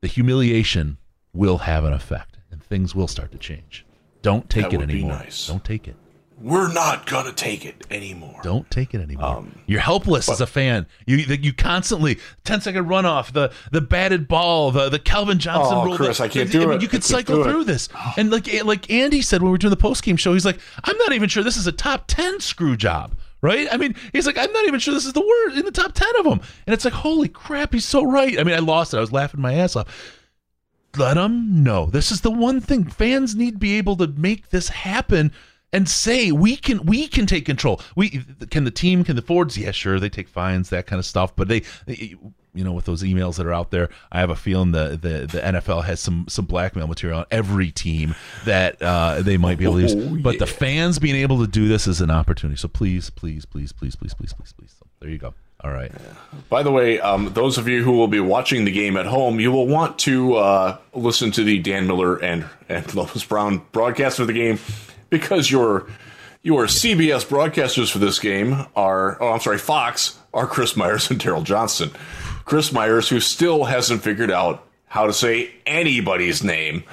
the humiliation will have an effect and things will start to change. Don't take That it anymore. nice. Don't take it. We're not gonna take it anymore. Don't take it anymore. Um, You're helpless as a fan. You you constantly 10 second runoff, the the batted ball, the the Calvin Johnson Oh, rule. Chris, the- I can't the- do mean, it. You could cycle do it. through this, and like like Andy said when we were doing the post game show, he's like, I'm not even sure this is a top 10 screw job. Right? I mean, he's like, I'm not even sure this is the word in the top 10 of them. And it's like, holy crap, he's so right. I mean, I lost it. I was laughing my ass off let them know. This is the one thing fans need to be able to make this happen and say we can we can take control. We can the team can the Fords? Yeah, sure, they take fines that kind of stuff, but they, they you know with those emails that are out there, I have a feeling the the, the NFL has some some blackmail material on every team that uh, they might be able to use. Oh, but the fans being able to do this is an opportunity. So please, please, please, please, please, please, please, please. So there you go. All right. By the way, um, those of you who will be watching the game at home, you will want to uh, listen to the Dan Miller and and Lomas Brown broadcast of the game because your your CBS broadcasters for this game are oh I'm sorry Fox are Chris Myers and Daryl Johnston. Chris Myers, who still hasn't figured out how to say anybody's name.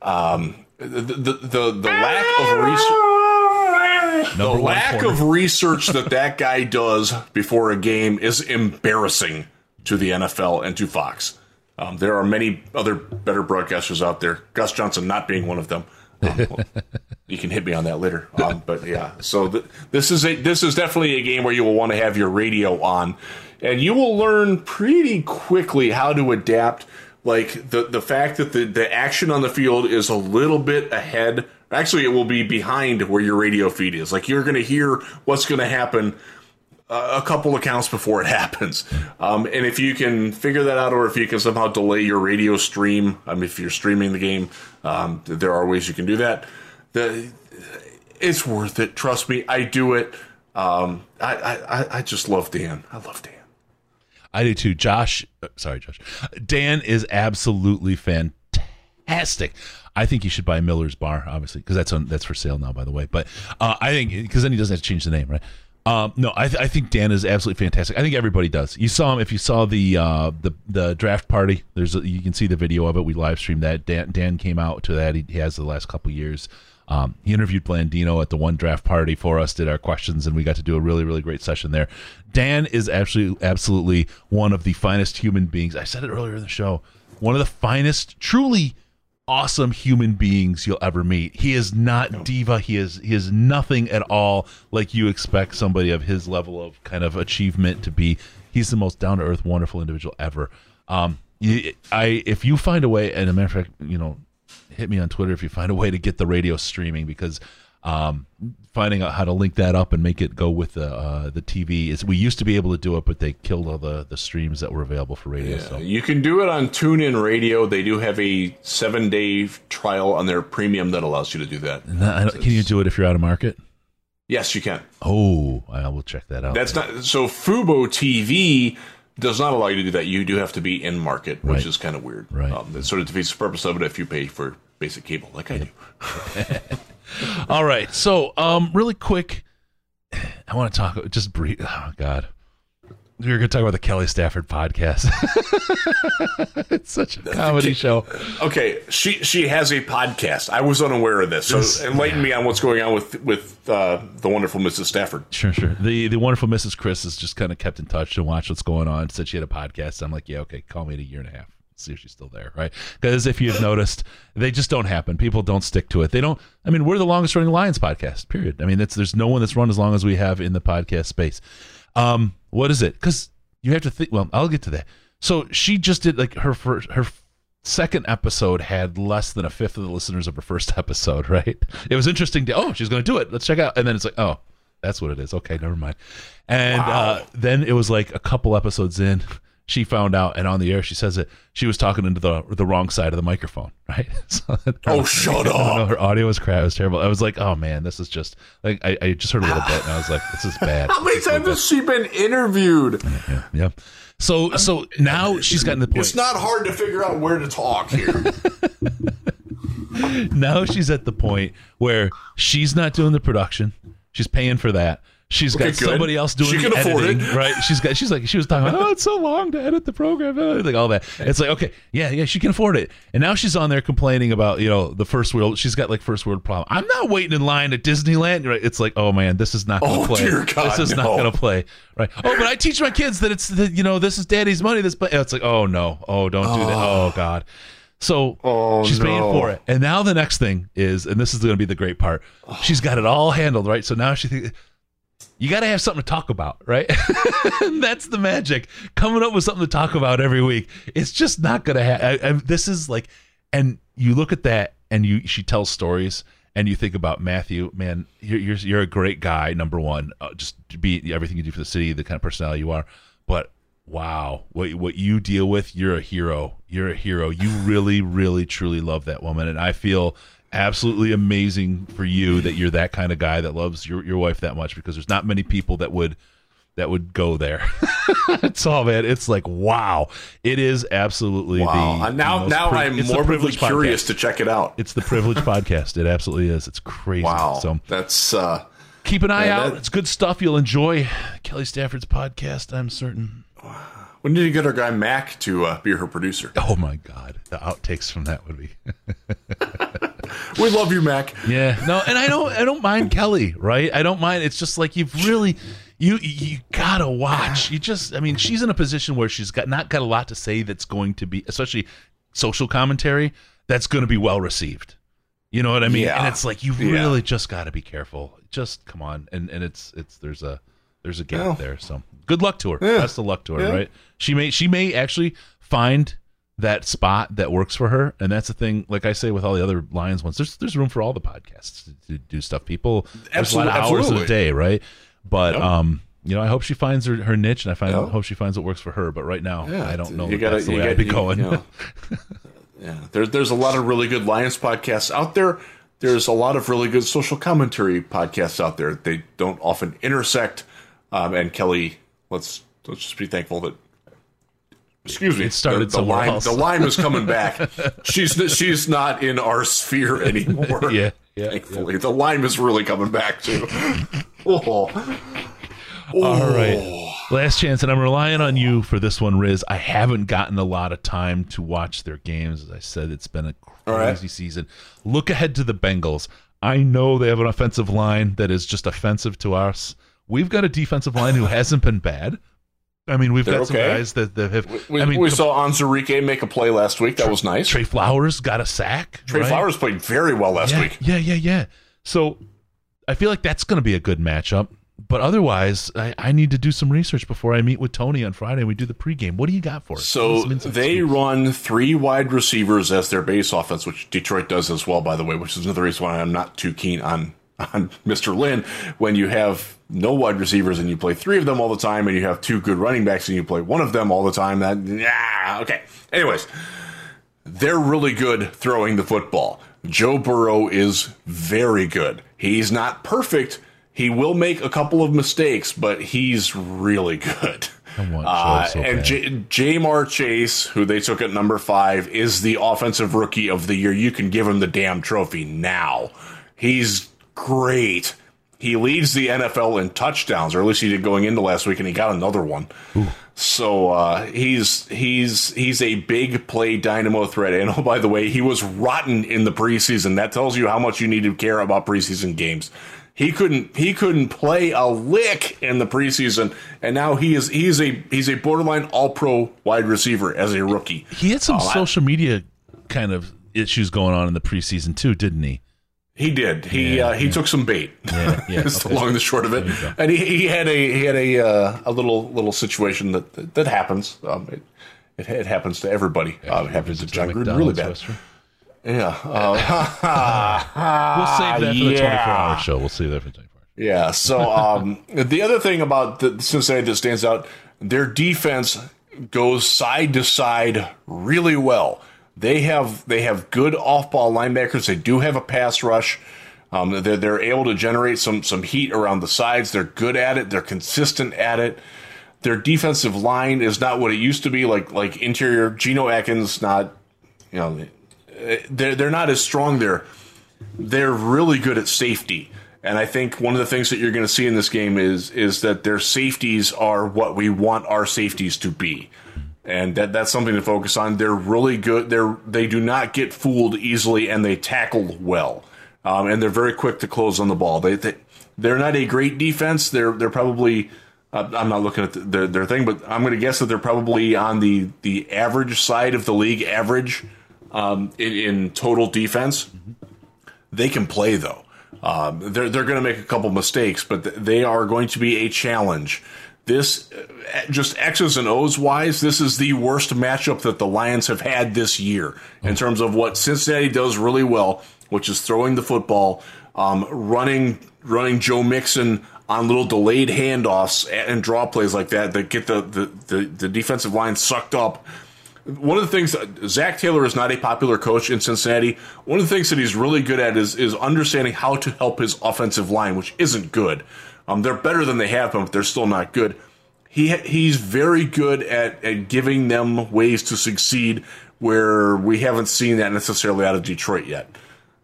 Um, the, the the the lack of research Number the lack corner. of research that that guy does before a game is embarrassing to the NFL and to Fox. Um, there are many other better broadcasters out there. Gus Johnson not being one of them. Um, you can hit me on that later. Um, but yeah, so th- this is a this is definitely a game where you will want to have your radio on, and you will learn pretty quickly how to adapt. Like the the fact that the the action on the field is a little bit ahead. Actually, it will be behind where your radio feed is. Like you're going to hear what's going to happen a couple accounts before it happens. Um, and if you can figure that out, or if you can somehow delay your radio stream, um, if you're streaming the game, um, there are ways you can do that. The, it's worth it. Trust me, I do it. Um, I, I, I- just love Dan. I love Dan. I do too. Josh, uh, sorry, Josh. Dan is absolutely fantastic. I think you should buy Miller's Bar, obviously, because that's on that's for sale now, by the way. But uh, I think because then he doesn't have to change the name, right? Um, no, I, th- I think Dan is absolutely fantastic. I think everybody does. You saw him if you saw the uh, the the draft party. There's a, you can see the video of it. We live streamed that. Dan Dan came out to that. He, he has the last couple years. Um, he interviewed Blandino at the one draft party for us, did our questions, and we got to do a really, really great session there. Dan is actually absolutely one of the finest human beings. I said it earlier in the show. One of the finest, truly awesome human beings you'll ever meet. He is not diva. He is he is nothing at all like you expect somebody of his level of kind of achievement to be. He's the most down to earth, wonderful individual ever. Um, I if you find a way, and a matter of fact, you know, hit me on Twitter if you find a way to get the radio streaming because um, finding out how to link that up and make it go with the uh, the TV is we used to be able to do it, but they killed all the the streams that were available for radio. So You can do it on TuneIn Radio. They do have a seven day trial on their premium that allows you to do that. Don't- can you do it if you're out of market? Yes, you can. Oh, I will check that out. That's not so. Fubo TV does not allow you to do that. You do have to be in market, which Right. is kind of weird. Right. Um, that sort of defeats the purpose of it if you pay for basic cable, like I do. All right. So, um, really quick, I want to talk just brief. Oh God, we're going to talk about the Kelly Stafford podcast. it's such a comedy show. Okay, she she has a podcast. I was unaware of this, so This- enlighten me on what's going on with with uh, the wonderful Mrs. Stafford. Sure, sure. The the wonderful Mrs. Chris has just kind of kept in touch and watched what's going on. Said she had a podcast. I'm like, yeah, okay, call me in a year and a half. See if she's still there, right? Because if you've noticed, they just don't happen. People don't stick to it. They don't. I mean, we're the longest running Lions podcast. Period. I mean, it's there's no one that's run as long as we have in the podcast space. Um, what is it? Because you have to think. Well, I'll get to that. So she just did like her first her second episode had less than a fifth of the listeners of her first episode. Right? It was interesting to oh she's going to do it. Let's check out. And then it's like oh That's what it is. Okay, never mind. And uh, then it was like a couple episodes in, she found out, and on the air she says it. She was talking into the the wrong side of the microphone, right? So Oh, shut don't know, up. her audio was crap. It was terrible. I was like, oh man, this is just like I, I just heard a little bit, and I was like, this is bad. How many times has she been interviewed? Yeah, yeah. So so now uh, she's gotten to the point. It's not hard to figure out where to talk here. now she's at the point where she's not doing the production. She's paying for that. She's got Okay, somebody else doing it. She the can afford editing, it. right? She's got. She's like. She was talking. About, oh, it's so long to edit the program, uh, like all that. It's like okay, yeah, yeah, she can afford it. And now she's on there complaining about you know the first world. She's got like first world problem. I'm not waiting in line at Disneyland. Right? It's like oh man, this is not going to Oh, play. dear God, this is not going to play. Right? Oh, but I teach my kids that it's that you know this is daddy's money. This, but it's like oh no, oh don't do that. Oh God. So Oh, she's paying for it. And now the next thing is, and this is going to be the great part. She's got it all handled, right? So now she thinks you got to have something to talk about, right? That's the magic. Coming up with something to talk about every week. It's just not going to happen. This is like, and you look at that, and you she tells stories, and you think about Matthew. Man, you're you're, you're a great guy. Number one, uh, just be everything you do for the city, the kind of personality you are. But wow, what what you deal with, you're a hero. You're a hero. You really, really, truly love that woman, and I feel absolutely amazing for you that you're that kind of guy that loves your your wife that much because there's not many people that would that would go there. it's all man. It's like wow. It is absolutely Wow. the Uh, now, most now pri- I'm the morbidly privileged podcast. curious to check it out. It's the privileged podcast. It absolutely is. It's crazy. Wow, So that's uh, keep an eye Yeah, out. that- It's good stuff. You'll enjoy Kelly Stafford's podcast. I'm certain. we need to get our guy Mac to uh, be her producer. Oh my god, the outtakes from that would be. We love you, Mac. Yeah, no, and I don't, I don't mind Kelly, right? I don't mind. It's just like you've really, you, you gotta watch. You just, I mean, she's in a position where she's got not got a lot to say that's going to be, especially social commentary, that's going to be well received. You know what I mean? Yeah. And it's like you Yeah. really just got to be careful. Just come on, and and it's it's there's a there's a gap Yeah. there. So good luck to her. Best of luck to her. Yeah. Right? She may she may actually find that spot that works for her, and that's the thing. Like I say with all the other Lions ones, there's there's room for all the podcasts to, to do stuff. People there's a lot of hours in a day, right? But Yep. um. You know, I hope she finds her, her niche, and I find Yeah. hope she finds what works for her. But right now, Yeah, I don't know. You gotta, that's the you way gotta, I'd be you- going. you know. yeah, there, there's a lot of really good Lions podcasts out there. There's a lot of really good social commentary podcasts out there. They don't often intersect. Um, and Kelly, let's let's just be thankful that. Excuse me. It started the, the somewhere lime, else. The lime is coming back. she's she's not in our sphere anymore. Yeah, yeah, Thankfully, the lime is really coming back too. oh. All oh. right. Last chance, and I'm relying on you for this one, Riz. I haven't gotten a lot of time to watch their games. As I said, it's been a All right. crazy season. Look ahead to the Bengals. I know they have an offensive line that is just offensive to us. We've got a defensive line who hasn't been bad. I mean, we've They're got some okay. guys that, that have. We, I mean, we saw Anzarike make a play last week. That was nice. Trey Flowers got a sack. Trey right? Flowers played very well last yeah, week. Yeah, yeah, yeah. So I feel like that's going to be a good matchup. But otherwise, I, I need to do some research before I meet with Tony on Friday and we do the pregame. What do you got for us? So they run three wide receivers as their base offense, which Detroit does as well, by the way, which is another reason why I'm not too keen on on Mr. Lynn. When you have no wide receivers and you play three of them all the time, and you have two good running backs and you play one of them all the time, that yeah, okay. Anyways, they're really good throwing the football. Joe Burrow is very good. He's not perfect. He will make a couple of mistakes, but he's really good. Uh, so and. J- Ja'Marr Chase, who they took at number five, is the offensive rookie of the year. You can give him the damn trophy now. He's great. He leads the NFL in touchdowns, or at least he did going into last week, and he got another one. So uh, he's he's he's a big play dynamo threat. And oh, by the way, he was rotten in the preseason. That tells you how much you need to care about preseason games. He couldn't he couldn't play a lick in the preseason, and now he is he's a he's a borderline All Pro wide receiver as a rookie. he had some I- social media kind of issues going on in the preseason too, didn't he? He did. He Yeah, uh, he took some bait. Yeah, yeah, okay. the long and the short of it. There you go. And he, he had a he had a uh, a little little situation that that, that happens. Um, it, it it happens to everybody. Uh, it happens to Jon Gruden really bad. Yeah. Uh, We'll save that for the yeah. 24 hour show. We'll save that for the 24 Yeah. So um, the other thing about the Cincinnati that stands out, their defense goes side to side really well. They have they have good off ball linebackers. They do have a pass rush. Um, they're they're able to generate some some heat around the sides. They're good at it. They're consistent at it. Their defensive line is not what it used to be. Like like interior Geno Atkins, not you know they're they're not as strong there. They're really good at safety. And I think one of the things that you're going to see in this game is is that their safeties are what we want our safeties to be, and that that's something to focus on. They're really good. They're they do not get fooled easily, and they tackle well, um, and they're very quick to close on the ball. They, they they're not a great defense. They're they're probably uh, I'm not looking at the, their their thing, but I'm going to guess that they're probably on the the average side of the league average um, in, in total defense. They can play though. Um, they're they're going to make a couple mistakes, but th- they are going to be a challenge. This, uh, just X's and O's wise, this is the worst matchup that the Lions have had this year in terms of what Cincinnati does really well, which is throwing the football, um, running running Joe Mixon on little delayed handoffs and draw plays like that that get the, the, the, the defensive line sucked up one of the things Zac Taylor is not a popular coach in Cincinnati. One of the things that he's really good at is is understanding how to help his offensive line, which isn't good. Um, they're better than they have been, but they're still not good. He he's very good at, at giving them ways to succeed where we haven't seen that necessarily out of Detroit yet.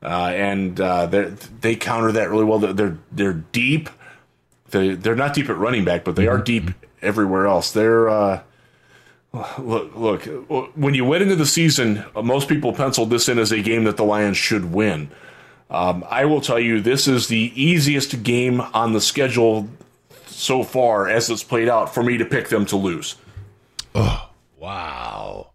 Uh, and uh, they counter that really well. They're they're, they're deep. They they're not deep at running back, but they are deep everywhere else. They're uh, Look, look. When you went into the season, most people penciled this in as a game that the Lions should win. Um, I will tell you, this is the easiest game on the schedule so far as it's played out for me to pick them to lose. Oh, wow!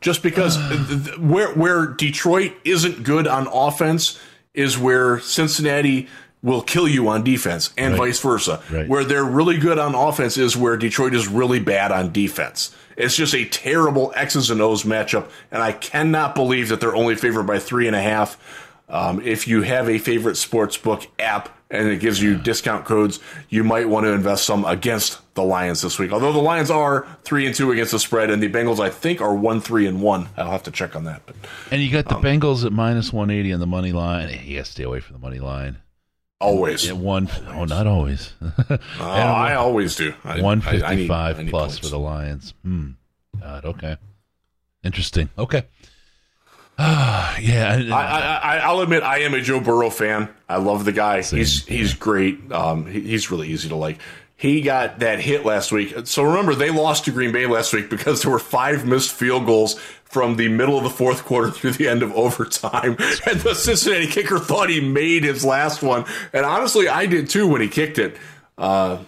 Just because where where Detroit isn't good on offense is where Cincinnati will kill you on defense and right. vice versa. Right. Where they're really good on offense is where Detroit is really bad on defense. It's just a terrible X's and O's matchup, and I cannot believe that they're only favored by three and a half. Um, if you have a favorite sports book app and it gives you discount codes, you might want to invest some against the Lions this week. Although the Lions are three and two against the spread, and the Bengals I think are one three and one. I'll have to check on that. But and you got the um, Bengals at minus one eighty on the money line. You got to stay away from the money line. Always. At one, oh, not always. oh, I always do. One fifty five plus for the Lions. Hmm. God. Okay. Interesting. Okay. Uh, yeah. I, I, will admit I am a Joe Burrow fan. I love the guy. Same. He's he's great. Um, he, he's really easy to like. He got that hit last week. So remember, they lost to Green Bay last week because there were five missed field goals from the middle of the fourth quarter through the end of overtime. And the Cincinnati kicker thought he made his last one. And honestly, I did too when he kicked it. Uh,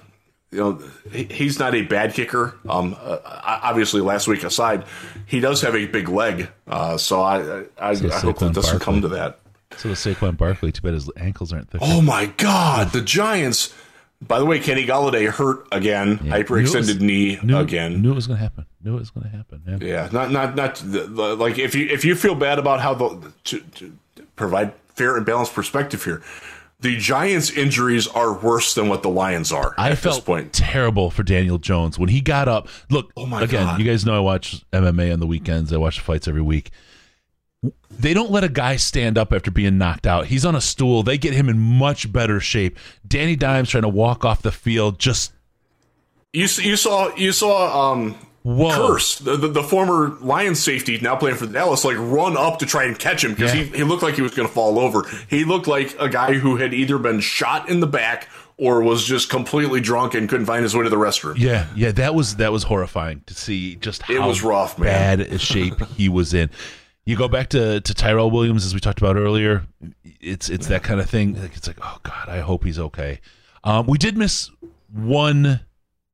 you know, he's not a bad kicker. Um, uh, obviously, last week aside, he does have a big leg. Uh, so I, I, so I hope that doesn't Barkley. come to that. So the Saquon Barkley, too bad his ankles aren't thick. Oh my God, the Giants by the way, Kenny Golladay hurt again, yeah. hyperextended knee knew, again. Knew it was going to happen. Knew it was going to happen. Yeah. yeah, not not not the, the, like if you if you feel bad about how the to, to provide fair and balanced perspective here, the Giants' injuries are worse than what the Lions are. I felt point. terrible for Daniel Jones when he got up. Look, oh again, God. you guys know I watch MMA on the weekends. I watch the fights every week they don't let a guy stand up after being knocked out. He's on a stool. They get him in much better shape. Danny Dimes trying to walk off the field. Just you you saw you saw um Whoa. Kearse the, the, the former Lions safety now playing for Dallas like run up to try and catch him because yeah. he he looked like he was going to fall over. He looked like a guy who had either been shot in the back or was just completely drunk and couldn't find his way to the restroom. Yeah, yeah, that was that was horrifying to see just how it was rough, man. bad shape he was in. You go back to, to Tyrell Williams as we talked about earlier. It's it's that kind of thing. Like it's like, oh God, I hope he's okay. Um, we did miss one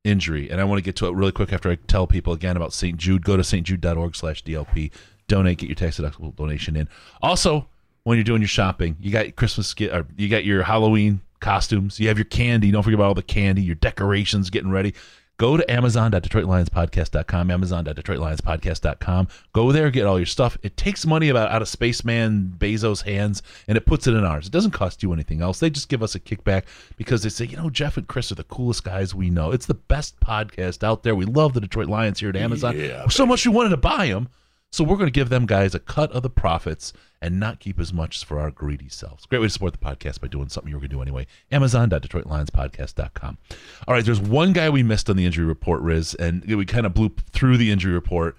injury, and I want to get to it really quick after I tell people again about St. Jude. Go to stjude.org slash DLP. Donate, get your tax deductible donation in. Also, when you're doing your shopping, you got Christmas, or you got your Halloween costumes, you have your candy. Don't forget about all the candy, your decorations getting ready go to amazon.detroitlionspodcast.com, amazon.detroitlionspodcast.com. Go there, get all your stuff. It takes money about out of Spaceman Bezos' hands and it puts it in ours. It doesn't cost you anything else. They just give us a kickback because they say, you know, Jeff and Chris are the coolest guys we know. It's the best podcast out there. We love the Detroit Lions here at Amazon. Yeah, so much we wanted to buy them. So we're going to give them guys a cut of the profits and not keep as much for our greedy selves. Great way to support the podcast by doing something you were going to do anyway. Amazon.DetroitLionsPodcast.com. All right, there's one guy we missed on the injury report, Riz, and we kind of blew through the injury report.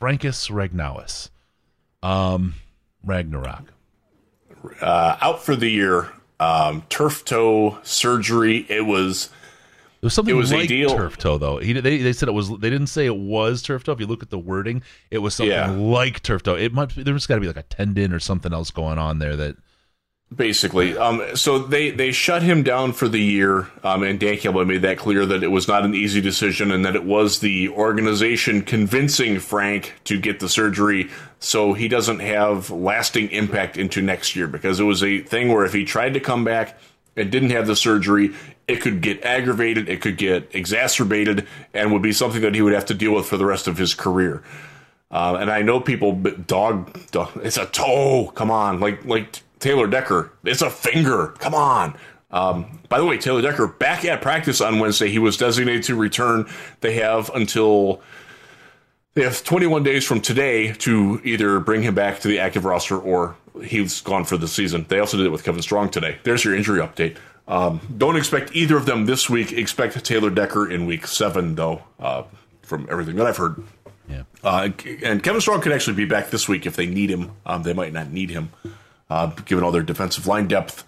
Frankus Ragnowis. Um, Ragnarok. Uh, out for the year. Um, turf toe surgery. It was It was something It was like turf toe, though. He, they, they said it was. They didn't say it was turf toe. If you look at the wording, it was something Yeah. like turf toe. It might. There's got to be like a tendon or something else going on there. That basically. Um, so they they shut him down for the year, um, and Dan Campbell made that clear that it was not an easy decision, and that it was the organization convincing Frank to get the surgery, so he doesn't have lasting impact into next year. Because it was a thing where if he tried to come back and didn't have the surgery, it could get aggravated, it could get exacerbated, and would be something that he would have to deal with for the rest of his career. Uh, and I know people, dog, dog, it's a toe. Come on, like like Taylor Decker, it's a finger. Come on. Um, by the way, Taylor Decker back at practice on Wednesday. He was designated to return. They have until they have 21 days from today to either bring him back to the active roster or he's gone for the season. They also did it with Kevin Strong today. There's your injury update. Um, don't expect either of them this week. Expect Taylor Decker in week seven, though, uh, from everything that I've heard. yeah. Uh, and Kevin Strong could actually be back this week if they need him. Um, they might not need him, uh, given all their defensive line depth.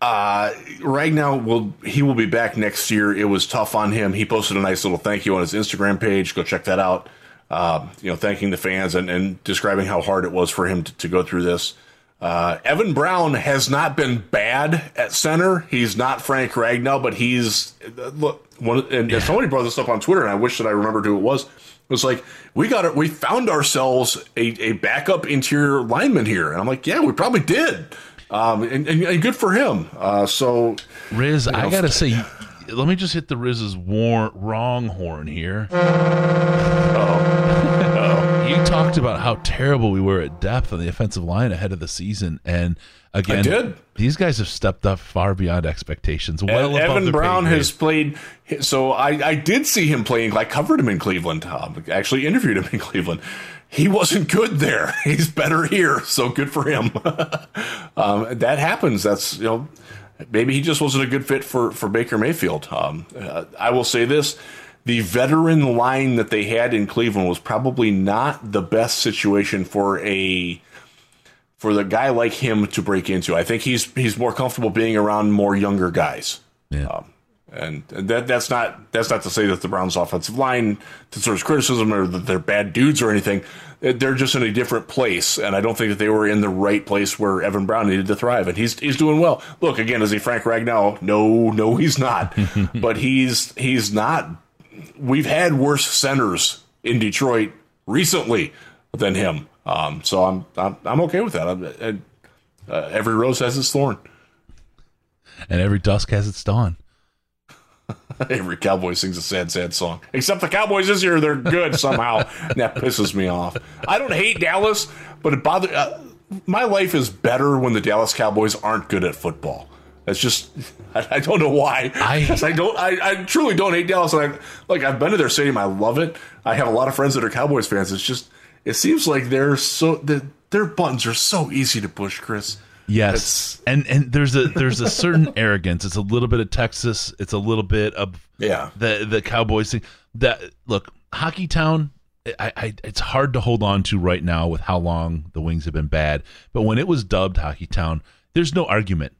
Uh, right now, will he will be back next year. It was tough on him. He posted a nice little thank you on his Instagram page. Go check that out. Uh, you know, thanking the fans and, and describing how hard it was for him to, to go through this. Uh, Evan Brown has not been bad at center. He's not Frank Ragnow, but he's look. One, and somebody brought this up on Twitter, and I wish that I remembered who it was. It was like we got it. We found ourselves a, a backup interior lineman here, and I'm like, yeah, we probably did. Um, and, and, and good for him. Uh, so Riz, I know, gotta say, let me just hit the Riz's war- wrong horn here. You talked about how terrible we were at depth on the offensive line ahead of the season, and again, did. these guys have stepped up far beyond expectations. Well above Evan Brown has played. So I, I did see him playing. I covered him in Cleveland. Um, actually interviewed him in Cleveland. He wasn't good there. He's better here. So good for him. um, that happens. That's you know maybe he just wasn't a good fit for for Baker Mayfield. Um, uh, I will say this. The veteran line that they had in Cleveland was probably not the best situation for a for the guy like him to break into. I think he's he's more comfortable being around more younger guys. Yeah. Um, and that that's not that's not to say that the Browns' offensive line deserves criticism or that they're bad dudes or anything. They're just in a different place, and I don't think that they were in the right place where Evan Brown needed to thrive. And he's he's doing well. Look again, is he Frank Ragnow? No, no, he's not. but he's he's not. We've had worse centers in Detroit recently than him. Um, so I'm I'm I'm okay with that. I'm, and, uh, every rose has its thorn. and every dusk has its dawn. Every cowboy sings a sad, sad song. Except the Cowboys this year, they're good somehow. and that pisses me off. I don't hate Dallas, but it bothers. Uh, my life is better when the Dallas Cowboys aren't good at football. That's just I, I don't know why. I- I don't I, I truly don't hate Dallas. And I like I've been to their stadium. I love it. I have a lot of friends that are Cowboys fans. It's just it seems like they're so the, their buttons are so easy to push, Chris. Yes, and and there's a there's a certain arrogance. It's a little bit of Texas. It's a little bit of Yeah. the the Cowboys thing. That look, Hockey Town. I, I it's hard to hold on to right now with how long the Wings have been bad. But when it was dubbed Hockey Town, there's no argument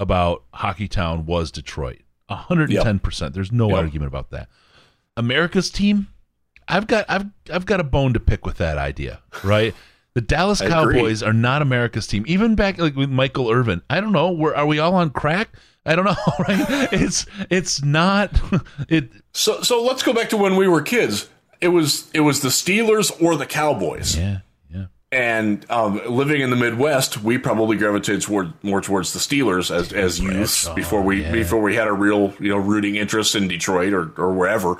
about Hockey Town was Detroit. hundred and ten percent. There's no Yep. argument about that. America's team. I've got I've I've got a bone to pick with that idea, right? The Dallas I agree. Cowboys are not America's team. Even back like with Michael Irvin, I don't know. Where are we all on crack? I don't know. Right? It's it's not it. So so let's go back to when we were kids. It was it was the Steelers or the Cowboys. Yeah, yeah. And um, living in the Midwest, we probably gravitated toward more towards the Steelers as as youth oh, before we yeah. before we had a real you know rooting interest in Detroit or or wherever.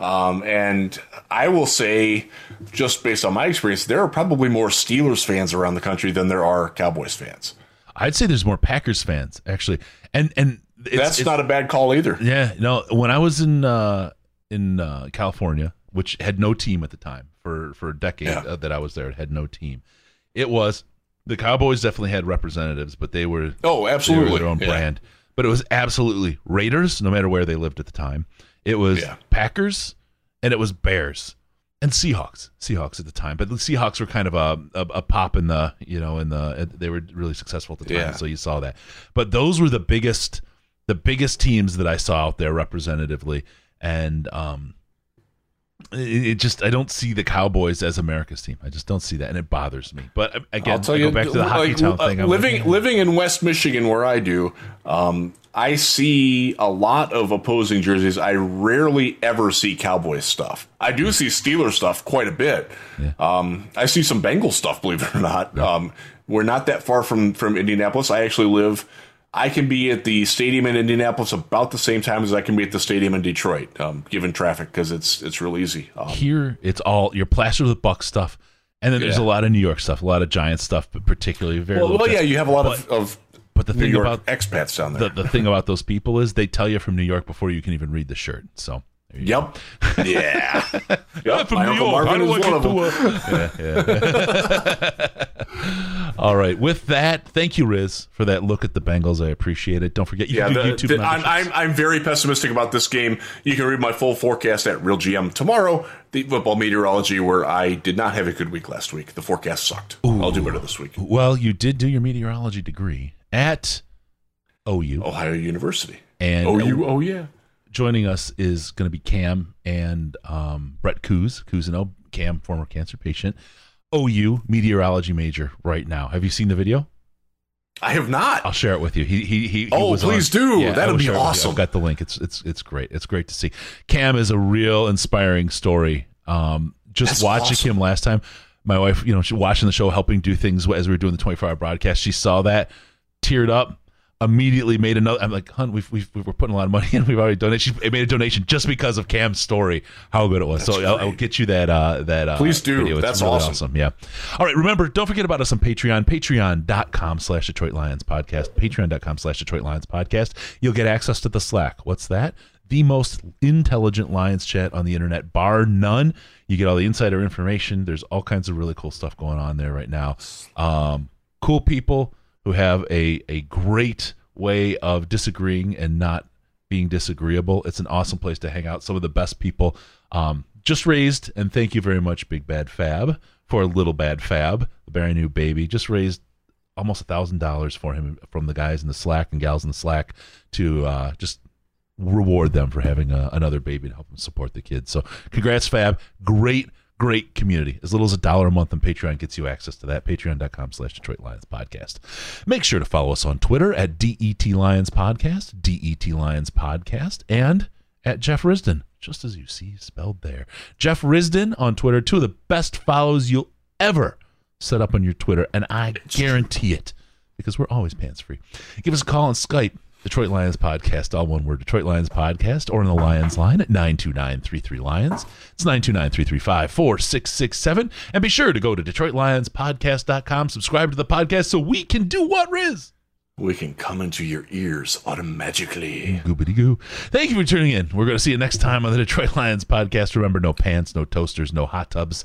Um, and I will say, just based on my experience, there are probably more Steelers fans around the country than there are Cowboys fans. I'd say there's more Packers fans actually, and and it's, That's it's- not a bad call either. Yeah, no. When I was in uh, in uh, California, which had no team at the time for for a decade Yeah. uh, that I was there, it had no team. It was the Cowboys definitely had representatives, but they were Oh, they were absolutely. their own Yeah. brand. But it was absolutely Raiders, no matter where they lived at the time. It was Yeah. Packers, and it was Bears and Seahawks. Seahawks at the time, but the Seahawks were kind of a, a a pop in the you know in the they were really successful at the time, Yeah. so you saw that. But those were the biggest the biggest teams that I saw out there representatively, and um, it, it just I don't see the Cowboys as America's team. I just don't see that, and it bothers me. But uh, again, I'll tell I go back to the hockey like, town uh, thing. I'm living like, living in West Michigan, where I do, um, I see a lot of opposing jerseys. I rarely ever see Cowboys stuff. I do see Steelers stuff quite a bit. Um, I see some Bengals stuff, believe it or not. Um, we're not that far from from Indianapolis. I actually live. I can be at the stadium in Indianapolis about the same time as I can be at the stadium in Detroit, um, given traffic, because it's it's real easy. Um, here it's all you're plastered with Buck stuff, and then there's a lot of New York stuff, a lot of Giant stuff, but particularly very. well, well, yeah, you have a lot but, of, of But the New thing York about expats down there. the, the thing about those people is they tell you from New York before you can even read the shirt. So. there you go. Yep. Yeah. Yep. from My New Uncle York. Marvin is one of them. Yeah, yeah. All right. With that, thank you, Riz, for that look at the Bengals. I appreciate it. Don't forget you Yeah, can do the- YouTube. the- I'm. I'm, I'm very pessimistic about this game. You can read my full forecast at Real GM tomorrow. The football meteorology, where I did not have a good week last week. The forecast sucked. I'll do better this week. well, you did do your meteorology degree at OU, Ohio University. and Oh, you? Oh, yeah. joining us is going to be Cam and um, Brett Coos. Cousino, Cam, former cancer patient, OU meteorology major right now. Have you seen the video? I have not. I'll share it with you. He he he. he Oh, please on- do. Yeah, That'd will be share it with you. awesome. I've got the link. It's it's it's great. It's great to see. Cam is a real inspiring story. Um, just That's watching awesome. him last time, my wife, you know, she watching the show, helping do things as we were doing the twenty four hour broadcast. She saw that, teared up. Immediately made another. I'm like, hun, we've, we've we're putting a lot of money in. We've already donated. She made a donation just because of Cam's story, how good it was. so I'll, I'll get you that. Uh, that uh, Please do. video. It's That's really awesome. Yeah. All right. Remember, don't forget about us on Patreon. Patreon.com slash Detroit Lions podcast. Patreon.com slash Detroit Lions podcast. You'll get access to the Slack. What's that? The most intelligent Lions chat on the internet, bar none. You get all the insider information. There's all kinds of really cool stuff going on there right now. Um, cool people who have a, a great way of disagreeing and not being disagreeable. It's an awesome place to hang out. Some of the best people. Um, just raised, and thank you very much, Big Bad Fab, for a Little Bad Fab, the brand new baby. Just raised almost a thousand dollars for him from the guys in the Slack and gals in the Slack to uh, just reward them for having a, another baby to help them support the kids. So, congrats, Fab. Great, great community. As little as a dollar a month on Patreon gets you access to that. Patreon.com slash Detroit Lions Podcast. Make sure to follow us on Twitter at DET Lions Podcast, DET Lions Podcast, and at Jeff Risdon, just as you see spelled there. Jeff Risdon on Twitter, two of the best follows you'll ever set up on your Twitter, and I guarantee it because we're always pants free. Give us a call on Skype, Detroit Lions Podcast, all one word, Detroit Lions Podcast, or in the Lions line at 929 Lions. It's 929 335 4667. And be sure to go to DetroitLionsPodcast.com, subscribe to the podcast so we can do what, Riz? We can come into your ears automatically. Goobity goo. Thank you for tuning in. We're going to see you next time on the Detroit Lions podcast. Remember, no pants, no toasters, no hot tubs,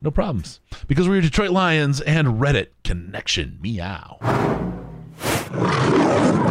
no problems. Because we're Detroit Lions and Reddit Connection. Meow.